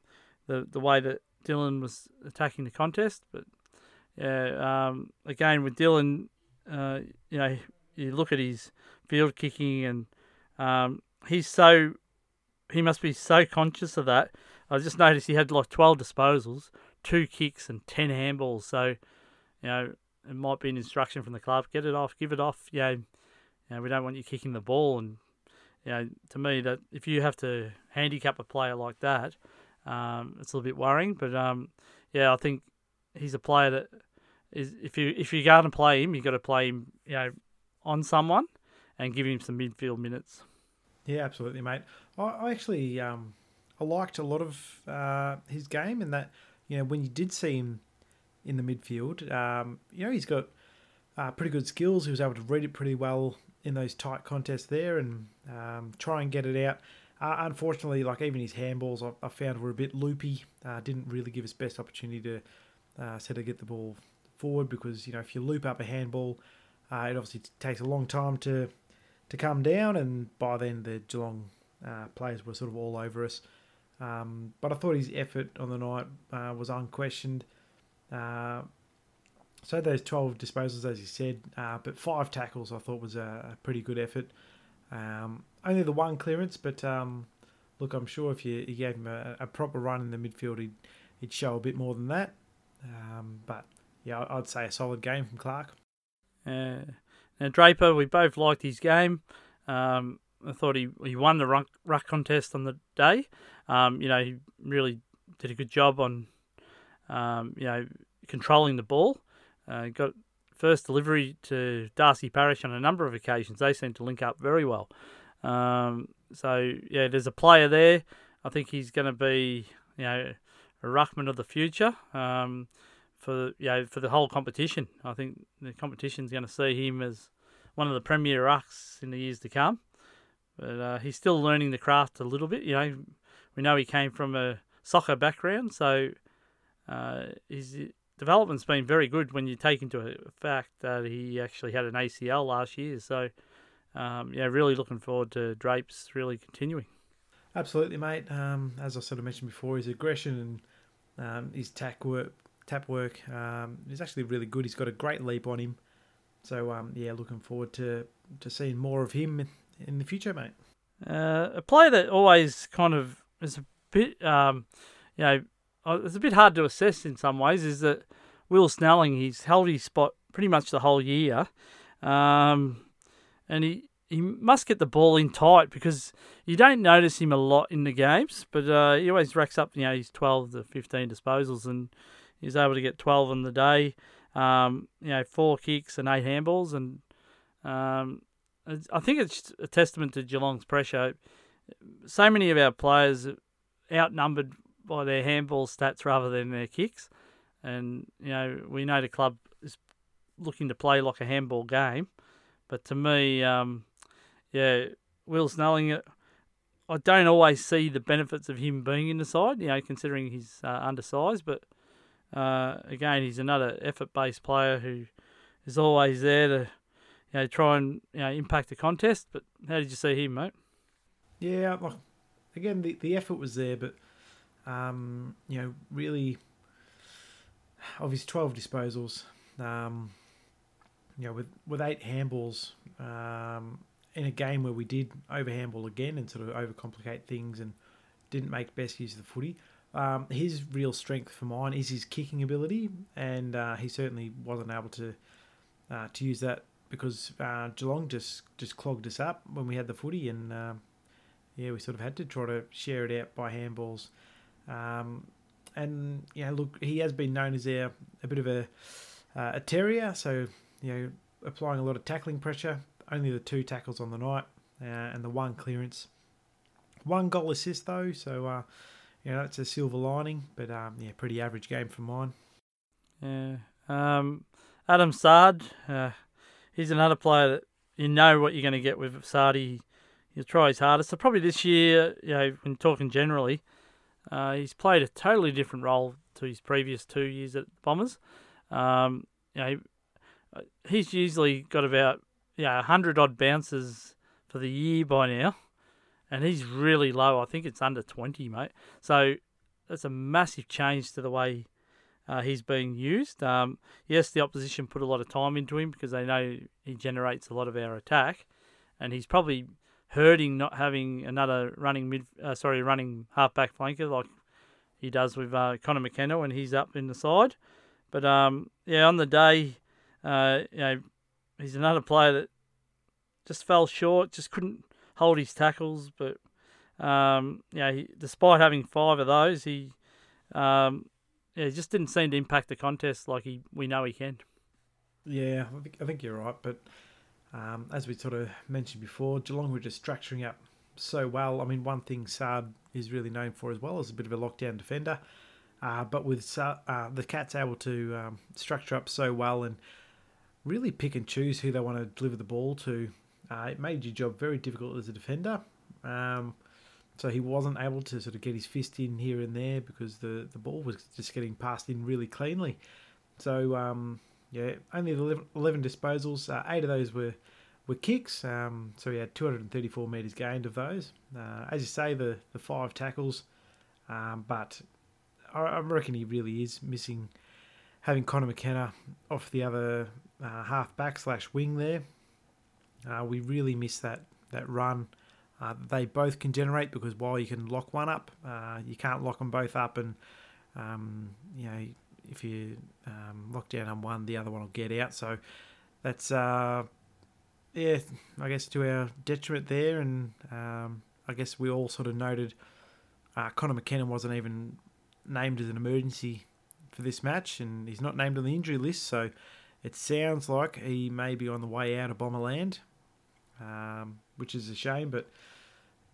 the the way that Dylan was attacking the contest. But yeah, um, again with Dylan, uh, you know, you look at his field kicking and um, he's so he must be so conscious of that. I just noticed he had like twelve disposals two kicks and ten handballs. So, you know, it might be an instruction from the club: get it off, give it off. You know, you know, we don't want you kicking the ball. And you know, to me, that if you have to handicap a player like that, um, it's a little bit worrying. But um, yeah, I think he's a player that is if you if you're going to play him, you got to play him, you know, on someone and give him some midfield minutes. Yeah, absolutely, mate. I, I actually um, I liked a lot of uh, his game in that you know, when you did see him in the midfield, um, you know, he's got uh, pretty good skills. He was able to read it pretty well in those tight contests there and um, try and get it out. Uh, unfortunately, like even his handballs, I, I found were a bit loopy. Uh, didn't really give us best opportunity to uh, sort of get the ball forward because you know if you loop up a handball, uh, it obviously takes a long time to to come down, and by then the Geelong uh, players were sort of all over us. Um, but I thought his effort on the night uh, was unquestioned. Uh, so those 12 disposals, as you said, but five tackles I thought was a, a pretty good effort. Um, only the one clearance, but um, look, I'm sure if you, you gave him a, a, proper run in the midfield, he'd, he'd show a bit more than that. Um, but yeah, I'd say a solid game from Clark. Uh, now Draper, we both liked his game. Um, I thought he he won the ruck, ruck contest on the day. Um, you know, he really did a good job on, um, you know, controlling the ball. Uh, got first delivery to Darcy Parish on a number of occasions. They seem to link up very well. Um, so yeah, there's a player there. I think he's going to be, you know, a ruckman of the future. Um, for you know, for the whole competition, I think the competition's going to see him as one of the premier rucks in the years to come. But uh, he's still learning the craft a little bit. You know, we know he came from a soccer background, so uh, his development's been very good when you take into fact that he actually had an ACL last year. So, um, yeah, really looking forward to Drapes really continuing. Absolutely, mate. Um, as I sort of mentioned before, his aggression and um, his tack work, tap work um, is actually really good. He's got a great leap on him. So, um, yeah, looking forward to, to seeing more of him in the future, mate. Uh, a player that always kind of is a bit, um, you know, it's a bit hard to assess in some ways. Is that Will Snelling? He's held his spot pretty much the whole year, um, and he he must get the ball in tight because you don't notice him a lot in the games, but uh, he always racks up, you know, his 12 to 15 disposals and he's able to get 12 on the day. Um, you know, four kicks and eight handballs, and um, I think it's a testament to Geelong's pressure. So many of our players outnumbered by their handball stats rather than their kicks. And you know, we know the club is looking to play like a handball game, but to me, um, yeah, Will Snelling, I don't always see the benefits of him being in the side. You know, considering he's uh, undersized, but uh, again, he's another effort-based player who is always there to, you know, try and you know impact the contest. But how did you see him, mate? Yeah, like again, the, the effort was there, but um, you know, really, obviously twelve disposals. Um, you know, with with eight handballs um, in a game where we did over handball again and sort of overcomplicate things and didn't make best use of the footy. Um, his real strength for mine is his kicking ability, and uh, he certainly wasn't able to uh, to use that because uh, Geelong just just clogged us up when we had the footy, and um, yeah, we sort of had to try to share it out by handballs. Um, and yeah, look, he has been known as a, a bit of a uh, a terrier, so you know, applying a lot of tackling pressure. Only the two tackles on the night, uh, and the one clearance. One goal assist though, so uh, you know that's a silver lining. But um, yeah, pretty average game for mine. Yeah. Um, Adam Saad, uh, he's another player that you know what you're going to get with Saady. He'll try his hardest. So probably this year, you know, when talking generally, uh, he's played a totally different role to his previous two years at Bombers. Um, you know, he's usually got about yeah hundred odd bounces for the year by now, and he's really low. I think it's under twenty, mate. So that's a massive change to the way uh, he's being used. Um, yes, the opposition put a lot of time into him because they know he generates a lot of our attack, and he's probably hurting not having another running mid, uh, sorry, running halfback flanker like he does with uh, Connor McKenna when he's up in the side. But um, yeah, on the day, uh, you know, he's another player that just fell short, just couldn't hold his tackles. But um, yeah, he, despite having five of those, he um, yeah, just didn't seem to impact the contest like he we know he can. Yeah, I think you're right. But um, as we sort of mentioned before, Geelong were just structuring up so well. I mean, one thing Saad is really known for as well is a bit of a lockdown defender. Uh, but with uh, the Cats able to um, structure up so well and really pick and choose who they want to deliver the ball to. Uh, it made your job very difficult as a defender. Um, so he wasn't able to sort of get his fist in here and there because the, the ball was just getting passed in really cleanly. So, um, yeah, only 11, 11 disposals. Uh, eight of those were, were kicks. Um, so he had 234 metres gained of those. Uh, as you say, the, the five tackles. Um, but I, I reckon he really is missing having Connor McKenna off the other uh, half back slash wing there. Uh, we really miss that that run. Uh, they both can generate because while you can lock one up, uh, you can't lock them both up, and um, you know if you um, lock down on one, the other one will get out. So that's uh, yeah, I guess to our detriment there, and um, I guess we all sort of noted uh, Connor McKenna wasn't even named as an emergency for this match, and he's not named on the injury list, so it sounds like he may be on the way out of Bomberland, um, which is a shame. But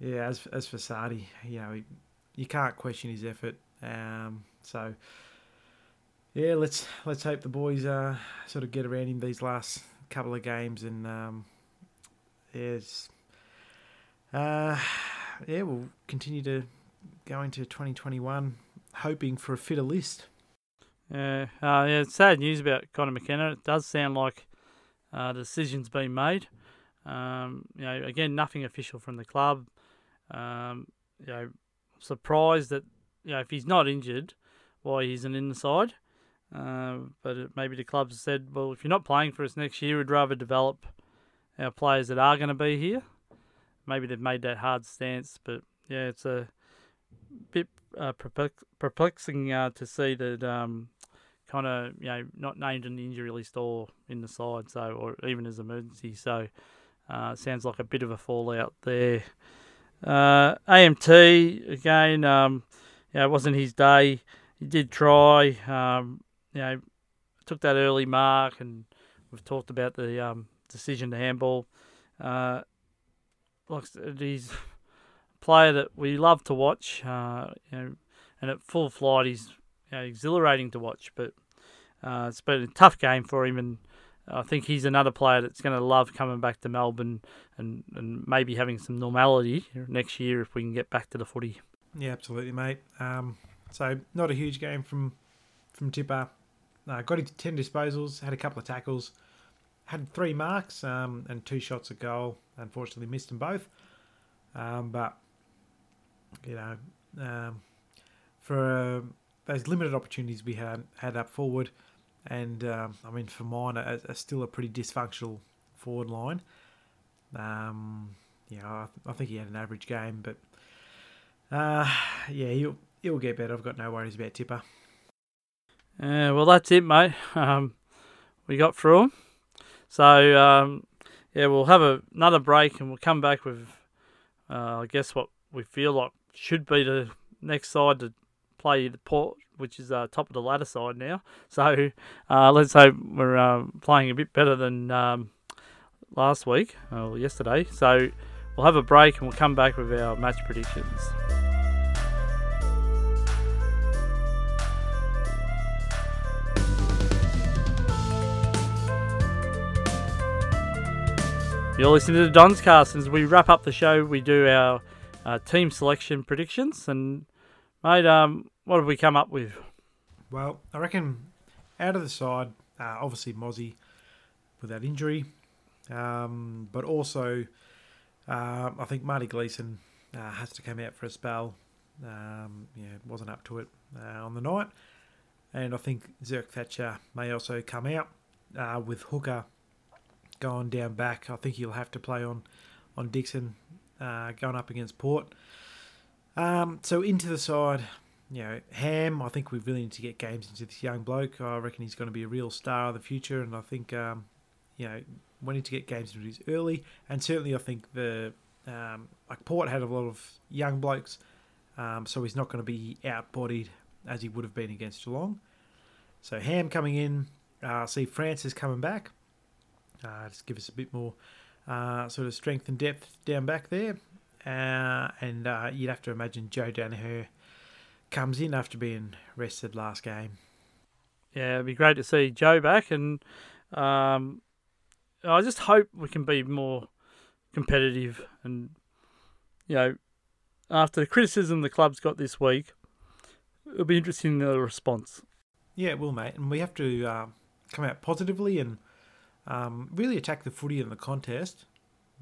yeah, as as for Saady, you know, he, you can't question his effort. Um, so yeah, let's let's hope the boys uh, sort of get around him these last couple of games, and um, yeah, uh, yeah, we'll continue to go into 2021 hoping for a fitter list. Yeah, uh, yeah. It's sad news about Connor McKenna. It does sound like uh, decision's been made. Um, you know, again, nothing official from the club. Um, you know, surprised that you know if he's not injured, why he isn't in the side. Uh, but it, maybe the club said, well, if you're not playing for us next year, we'd rather develop our players that are going to be here. Maybe they've made that hard stance, but yeah, it's a bit uh, perplexing uh, to see that um, kind of you know not named in the injury list or in the side, so or even as emergency. So uh, sounds like a bit of a fallout there. Uh, AMT again, um, know, it wasn't his day. He did try, um, you know, took that early mark, and we've talked about the um, decision to handball. Uh, he's a player that we love to watch. Uh, you know, and at full flight, he's you know, exhilarating to watch. But uh, it's been a tough game for him, and I think he's another player that's going to love coming back to Melbourne and, and maybe having some normality next year if we can get back to the footy. Yeah, absolutely, mate. Um, so not a huge game from from Tippa. Uh, got into ten disposals, had a couple of tackles, had three marks um, and two shots at goal. Unfortunately, missed them both. Um, but you know, um, for uh, those limited opportunities we had had up forward, and um, I mean for mine, a still a pretty dysfunctional forward line. Um, know, I, I, think he had an average game, but uh, yeah, he'll he'll get better. I've got no worries about Tippa. Yeah, well, that's it, mate. Um, we got through them. So, um, yeah, we'll have a, another break and we'll come back with, uh, I guess, what we feel like should be the next side to play the Port, which is uh, top of the ladder side now. So, uh, let's hope we're uh, playing a bit better than um, last week or yesterday. So, we'll have a break and we'll come back with our match predictions. You're listening to Don's Cast. As we wrap up the show, we do our uh, team selection predictions. And, mate, um, what have we come up with? Well, I reckon out of the side, uh, obviously Mozzie with that injury, um, but also uh, I think Marty Gleeson uh, has to come out for a spell. Um, yeah, wasn't up to it uh, on the night. And I think Zerk Thatcher may also come out uh, with Hooker going down back. I think he'll have to play on on Dixon uh, going up against Port. Um, so into the side, you know, Ham. I think we really need to get games into this young bloke. I reckon he's going to be a real star of the future, and I think um, you know we need to get games into his early. And certainly, I think the um, like Port had a lot of young blokes, um, so he's not going to be outbodied as he would have been against Geelong. So Ham coming in. Uh, see Francis coming back. Uh, just give us a bit more uh, sort of strength and depth down back there. Uh, and uh, you'd have to imagine Joe Daniher comes in after being rested last game. Yeah, it'd be great to see Joe back, and um, I just hope we can be more competitive. And you know, after the criticism the club's got this week, it'll be interesting the response. Yeah, it will, mate, and we have to uh, come out positively and um, really attacked the footy in the contest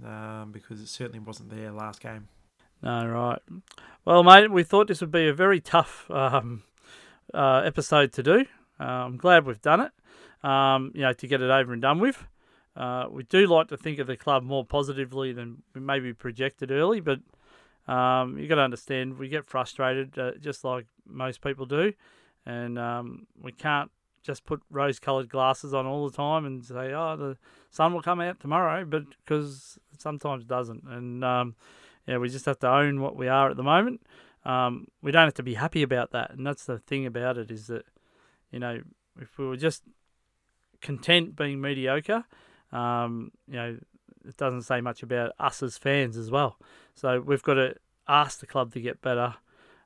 um, because it certainly wasn't there last game. No, right. Well, mate, we thought this would be a very tough um, uh, episode to do. Uh, I'm glad we've done it, um, you know, to get it over and done with. Uh, we do like to think of the club more positively than we maybe projected early, but um, you got to understand we get frustrated uh, just like most people do, and um, we can't just put rose-colored glasses on all the time and say, "Oh, the sun will come out tomorrow," but because sometimes it sometimes doesn't, and um, yeah, we just have to own what we are at the moment. Um, we don't have to be happy about that, and that's the thing about it is that you know if we were just content being mediocre, um, you know, it doesn't say much about us as fans as well. So we've got to ask the club to get better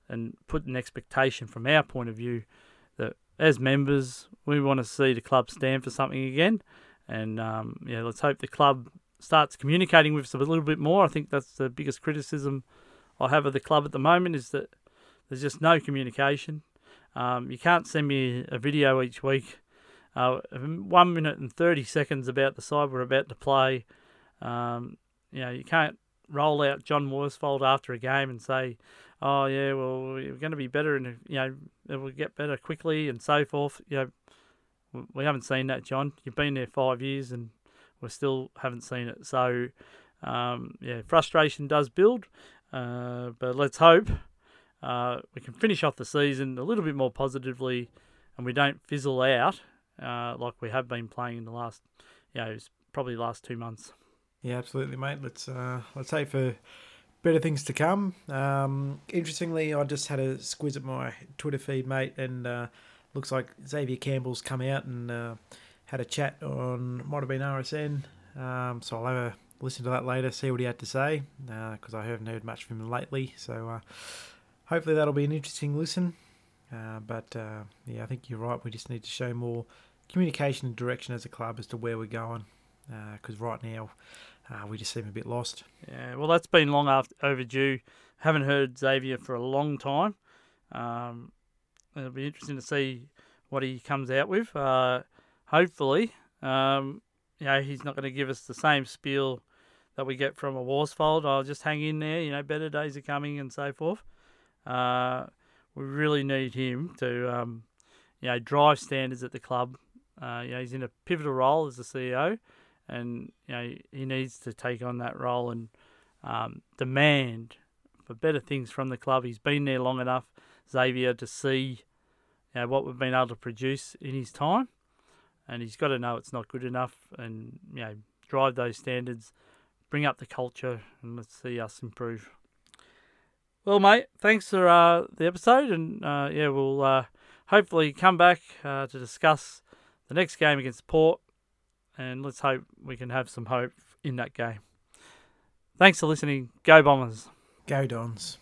and put an expectation from our point of view as members, we want to see the club stand for something again. And um, yeah, let's hope the club starts communicating with us a little bit more. I think that's the biggest criticism I have of the club at the moment is that there's just no communication. Um, you can't send me a video each week, uh, one minute and 30 seconds about the side we're about to play. Um, you know, you can't roll out John Worsfold after a game and say, oh yeah, well we're going to be better and you know it will get better quickly and so forth. You know, we haven't seen that, John. You've been there five years and we still haven't seen it. So um, yeah, frustration does build, uh, but let's hope uh, we can finish off the season a little bit more positively, and we don't fizzle out uh, like we have been playing in the last, you know, probably last two months. Yeah, absolutely, mate. Let's uh, let's hope for better things to come. Um, interestingly, I just had a squiz at my Twitter feed, mate, and uh, looks like Xavier Campbell's come out and uh, had a chat on might have been RSN. Um, so I'll have a listen to that later, see what he had to say, because uh, I haven't heard much from him lately. So uh, hopefully that'll be an interesting listen. Uh, but yeah, I think you're right. We just need to show more communication and direction as a club as to where we're going. Because right now, uh, we just seem a bit lost. Yeah, well, that's been long after, overdue. Haven't heard Xavier for a long time. Um, it'll be interesting to see what he comes out with. Uh, hopefully, um, you know, he's not going to give us the same spiel that we get from a Worsfold. I'll just hang in there. You know, better days are coming and so forth. Uh, we really need him to, um, you know, drive standards at the club. Uh, you know, he's in a pivotal role as the CEO, and you know he needs to take on that role and um, demand for better things from the club. He's been there long enough, Xavier, to see you know, what we've been able to produce in his time, and he's got to know it's not good enough, and you know, drive those standards, bring up the culture, and let's see us improve. Well, mate, thanks for uh, the episode, and uh, yeah, we'll uh, hopefully come back uh, to discuss the next game against Port, and let's hope we can have some hope in that game. Thanks for listening. Go Bombers. Go Dons.